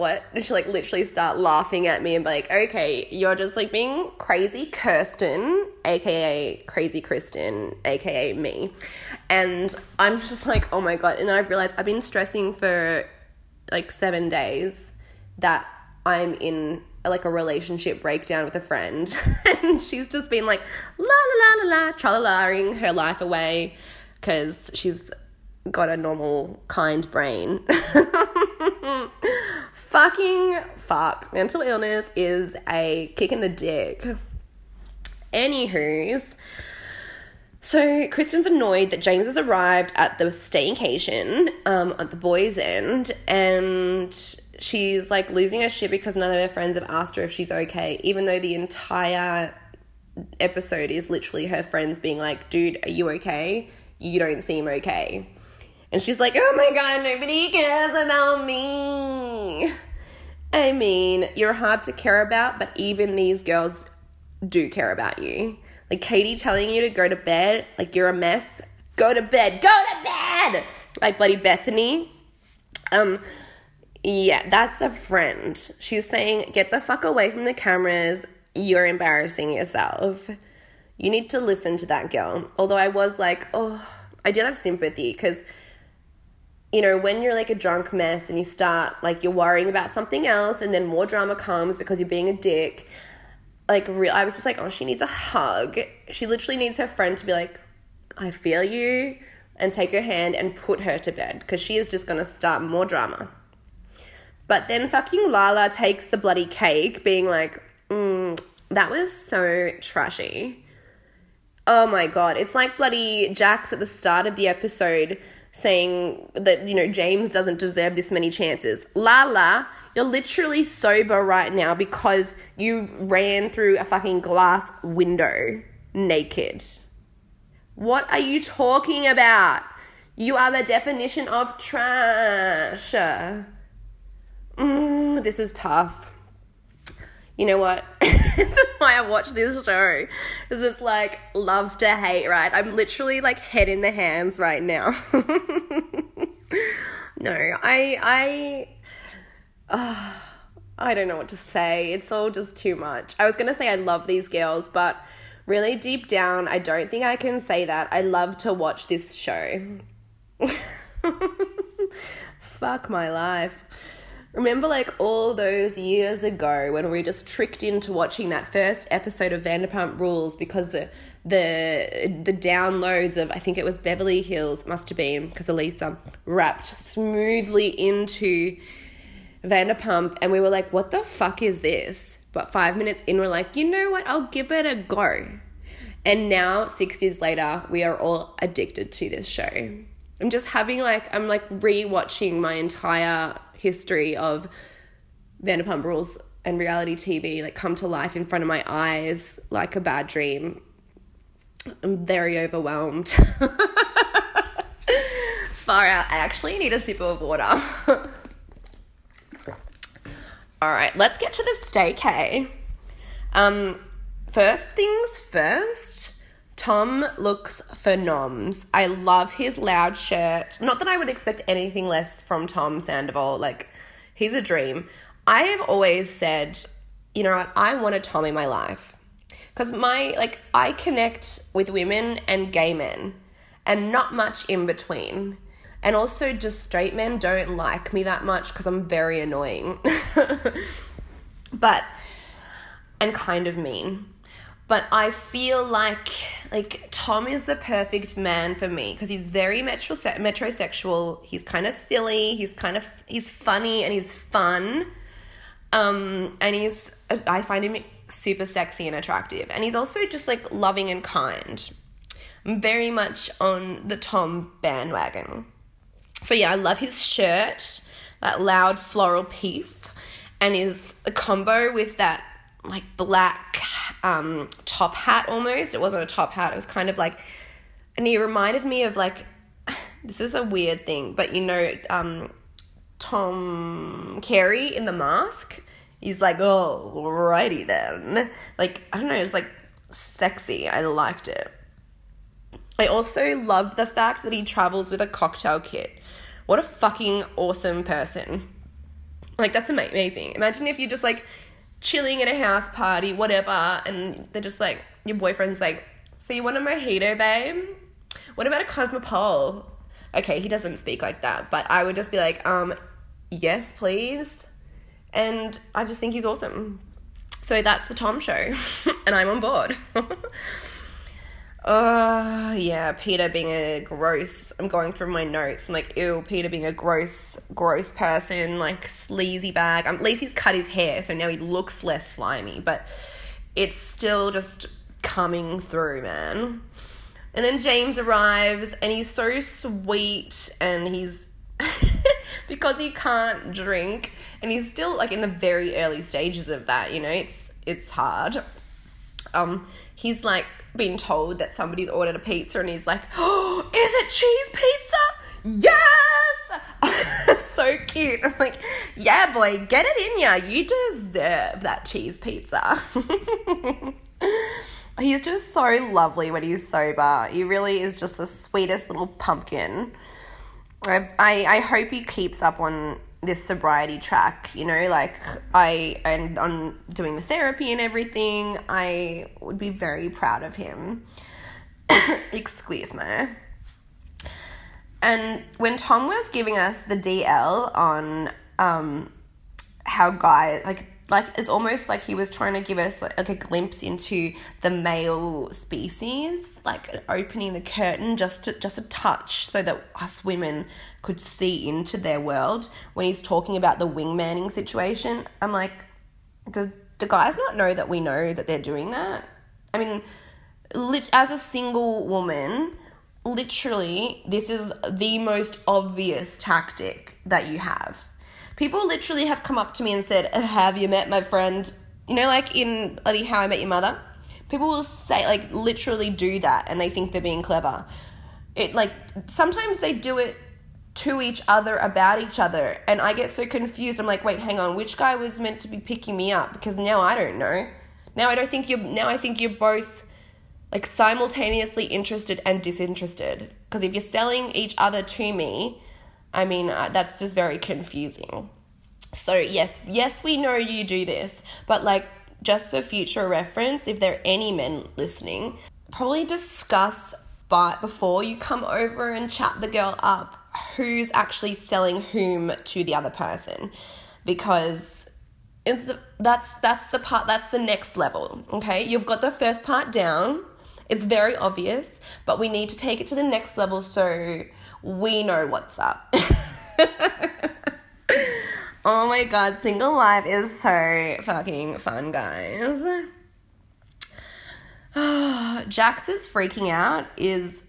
what? And she like literally start laughing at me and be like, okay, you're just like being crazy Kirsten, aka crazy Kristen, aka me. And I'm just like, oh my god. And then I've realized I've been stressing for like seven days that I'm in like a relationship breakdown with a friend. and she's just been like, la la la la la, tra la laing her life away because she's got a normal, kind brain. Fucking fuck. Mental illness is a kick in the dick. Anywho's, so Kristen's annoyed that James has arrived at the staycation um, at the boys' end, and she's like losing her shit because none of her friends have asked her if she's okay, even though the entire episode is literally her friends being like, "Dude, are you okay? You don't seem okay." And she's like, "Oh my god, nobody cares about me." I mean, you're hard to care about, but even these girls do care about you. Like Katie telling you to go to bed, like you're a mess. Go to bed. Go to bed. Like bloody Bethenny. Um yeah, that's a friend. She's saying, "Get the fuck away from the cameras. You're embarrassing yourself." You need to listen to that girl. Although I was like, "Oh, I did have sympathy because you know, when you're like a drunk mess and you start like you're worrying about something else and then more drama comes because you're being a dick. Like real I was just like, "Oh, she needs a hug." She literally needs her friend to be like, "I feel you." And take her hand and put her to bed because she is just gonna start more drama. But then fucking Lala takes the bloody cake, being like, mm, that was so trashy. Oh my god. It's like bloody Jax at the start of the episode saying that, you know, James doesn't deserve this many chances. Lala, you're literally sober right now because you ran through a fucking glass window naked. What are you talking about? You are the definition of trash. Mm, this is tough. You know what? this is why I watch this show. Because it's like love to hate, right? I'm literally like head in the hands right now. no, I I uh, I don't know what to say. It's all just too much. I was gonna say I love these girls, but really deep down, I don't think I can say that. I love to watch this show. Fuck my life. Remember, like all those years ago when we just tricked into watching that first episode of Vanderpump Rules because the the the downloads of I think it was Beverly Hills must have been because Elisa wrapped smoothly into Vanderpump, and we were like, "What the fuck is this?" But five minutes in, we're like, "You know what? I'll give it a go." And now, six years later, we are all addicted to this show. I'm just having like I'm like rewatching my entire history of Vanderpump Rules and reality TV like come to life in front of my eyes like a bad dream. I'm very overwhelmed. Far out. I actually need a sip of water. All right, let's get to the staycay. Um, first things first. Tom looks for. I love his loud shirt. Not that I would expect anything less from Tom Sandoval. Like, he's a dream. I have always said, you know what, I want a Tom in my life. Because my, like, I connect with women and gay men and not much in between. And also, just straight men don't like me that much because I'm very annoying. but, and kind of mean but I feel like like Tom is the perfect man for me because he's very metro metrosexual. He's kind of silly. He's kind of he's funny and he's fun. Um, and he's I find him super sexy and attractive. And he's also just like loving and kind. I'm very much on the Tom bandwagon. So yeah, I love his shirt, that loud floral piece, and his combo with that like black um, top hat almost. It wasn't a top hat. It was kind of like, and he reminded me of like, this is a weird thing, but you know, um, Tom Carrey in The Mask. He's like, oh, alrighty then. Like, I don't know, it's like sexy. I liked it. I also love the fact that he travels with a cocktail kit. What a fucking awesome person. Like that's amazing. Imagine if you're just like chilling at a house party, whatever, and they're just like your boyfriend's like, "So you want a mojito, babe? What about a Cosmopol?" Okay, he doesn't speak like that, but I would just be like, "Um, yes, please." And I just think he's awesome. So that's the Tom show, and I'm on board. Oh, yeah, Peter being a gross. I'm going through my notes. I'm like, ew, Peter being a gross, gross person, like sleazy bag. Um, at least he's cut his hair, so now he looks less slimy, but it's still just coming through, man. And then James arrives, and he's so sweet, and he's. because he can't drink, and he's still like in the very early stages of that, you know, it's it's hard um, he's like been told that somebody's ordered a pizza and he's like, oh, is it cheese pizza? Yes! so cute. I'm like, yeah, boy, get it in ya. You deserve that cheese pizza. he's just so lovely when he's sober. He really is just the sweetest little pumpkin. I've, I, I hope he keeps up on this sobriety track you know like i and on doing the therapy and everything i would be very proud of him. Excuse me. And when tom was giving us the dl on um how guys like like it's almost like he was trying to give us like, like a glimpse into the male species like opening the curtain just to, just a touch so that us women could see into their world. When he's talking about the wingmanning situation i'm like do, do guys not know that we know that they're doing that? I mean as a single woman literally this is the most obvious tactic that you have people literally have come up to me and said, "Have you met my friend?" You know, like in How I Met Your Mother. People will say like literally do that, and they think they're being clever. It like sometimes they do it to each other about each other, and I get so confused. I'm like, wait, hang on, which guy was meant to be picking me up? Because now I don't know. Now I don't think you're. Now I think you're both like simultaneously interested and disinterested. Because if you're selling each other to me, I mean, uh, that's just very confusing. So, yes, yes, we know you do this, but like, just for future reference, if there are any men listening, probably discuss but before you come over and chat the girl up who's actually selling whom to the other person. Because it's that's that's the part that's the next level okay? You've got the first part down. It's very obvious but we need to take it to the next level. So we know what's up. oh my god, single life is so fucking fun, guys. Jax's freaking out is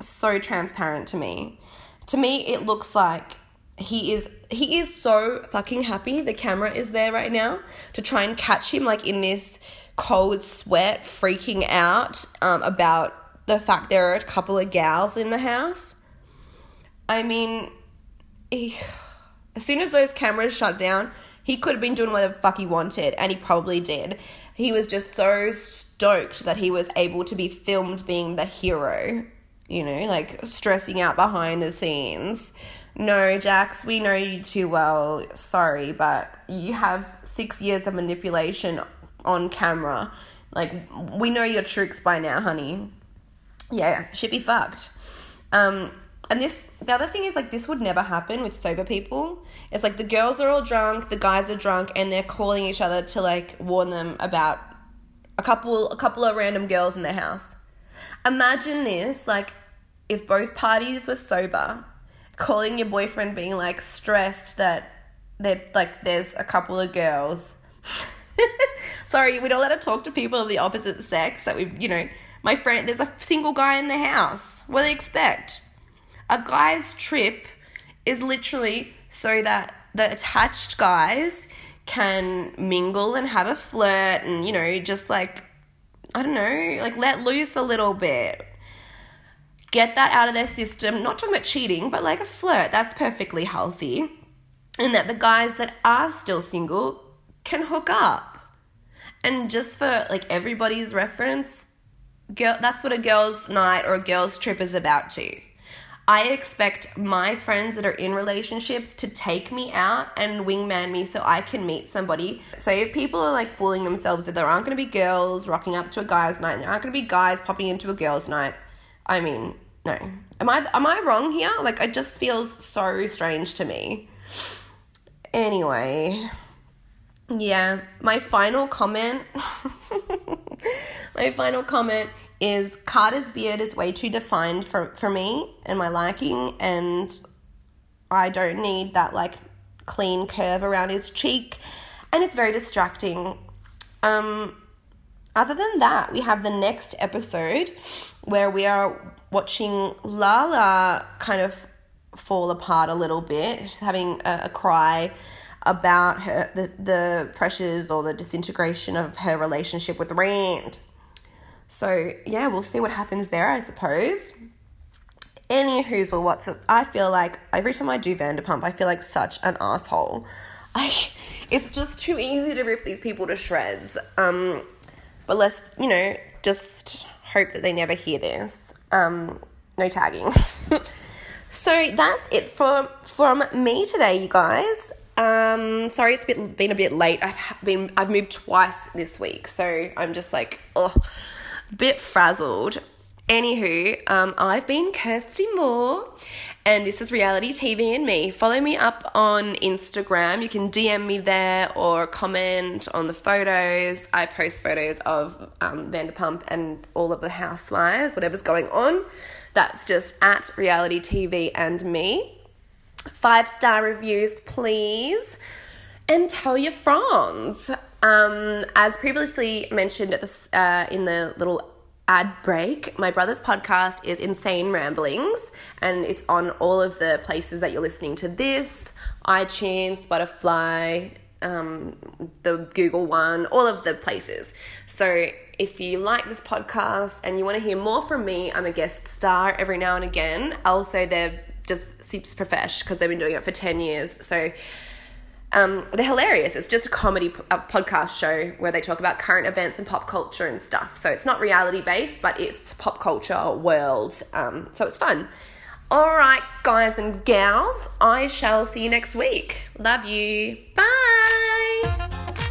so transparent to me. To me, it looks like he is he is so fucking happy the camera is there right now to try and catch him like in this cold sweat freaking out um, about the fact there are a couple of gals in the house I mean, he, as soon as those cameras shut down, he could have been doing whatever the fuck he wanted, and he probably did. He was just so stoked that he was able to be filmed being the hero, you know, like stressing out behind the scenes. No, Jax, we know you too well. Sorry, but you have six years of manipulation on camera. Like, we know your tricks by now, honey. Yeah, should be fucked. Um, and this the other thing is like this would never happen with sober people. It's like the girls are all drunk the guys are drunk and they're calling each other to like warn them about a couple a couple of random girls in their house. Imagine this like if both parties were sober calling your boyfriend being like stressed that that like there's a couple of girls. Sorry we don't let her talk to people of the opposite sex that we you know my friend there's a single guy in the house. What do they expect a guy's trip is literally so that the attached guys can mingle and have a flirt and, you know, just like, I don't know, like let loose a little bit. Get that out of their system. Not talking about cheating, but like a flirt. That's perfectly healthy. And that the guys that are still single can hook up. And just for like everybody's reference, girl, that's what a girl's night or a girl's trip is about too. I expect my friends that are in relationships to take me out and wingman me so I can meet somebody. So if people are like fooling themselves that there aren't going to be girls rocking up to a guy's night, and there aren't going to be guys popping into a girl's night, I mean, no. Am I am I wrong here? Like it just feels so strange to me. Anyway, yeah, my final comment my final comment is Carter's beard is way too defined for, for me and my liking, and I don't need that like clean curve around his cheek, and it's very distracting. Um, other than that, we have the next episode where we are watching Lala kind of fall apart a little bit, She's having a, a cry about her the, the pressures or the disintegration of her relationship with Rand. So yeah, we'll see what happens there, I suppose. Any whoozle what's it? I feel like every time I do Vanderpump, I feel like such an asshole. I, it's just too easy to rip these people to shreds. Um, but let's you know just hope that they never hear this. Um, no tagging. so that's it for from me today, you guys. Um, sorry, it's been been a bit late. I've been I've moved twice this week, so I'm just like oh bit frazzled. Anywho, um, I've been Kirsty Moore, and this is Reality TV and Me. Follow me up on Instagram. You can DM me there or comment on the photos. I post photos of um, Vanderpump and all of the housewives, whatever's going on. That's just at Reality TV and Me. Five star reviews, please and tell your friends. Um, as previously mentioned at the, uh, in the little ad break, my brother's podcast is Insane Ramblings, and it's on all of the places that you're listening to this iTunes, Spotify, um, the Google one, all of the places. So if you like this podcast and you want to hear more from me, I'm a guest star every now and again. Also, they're just super profesh because they've been doing it for 10 years. So um, they're hilarious. It's just a comedy p- a podcast show where they talk about current events and pop culture and stuff. So it's not reality based, but it's pop culture world. Um, so it's fun. All right, guys and gals, I shall see you next week. Love you. Bye.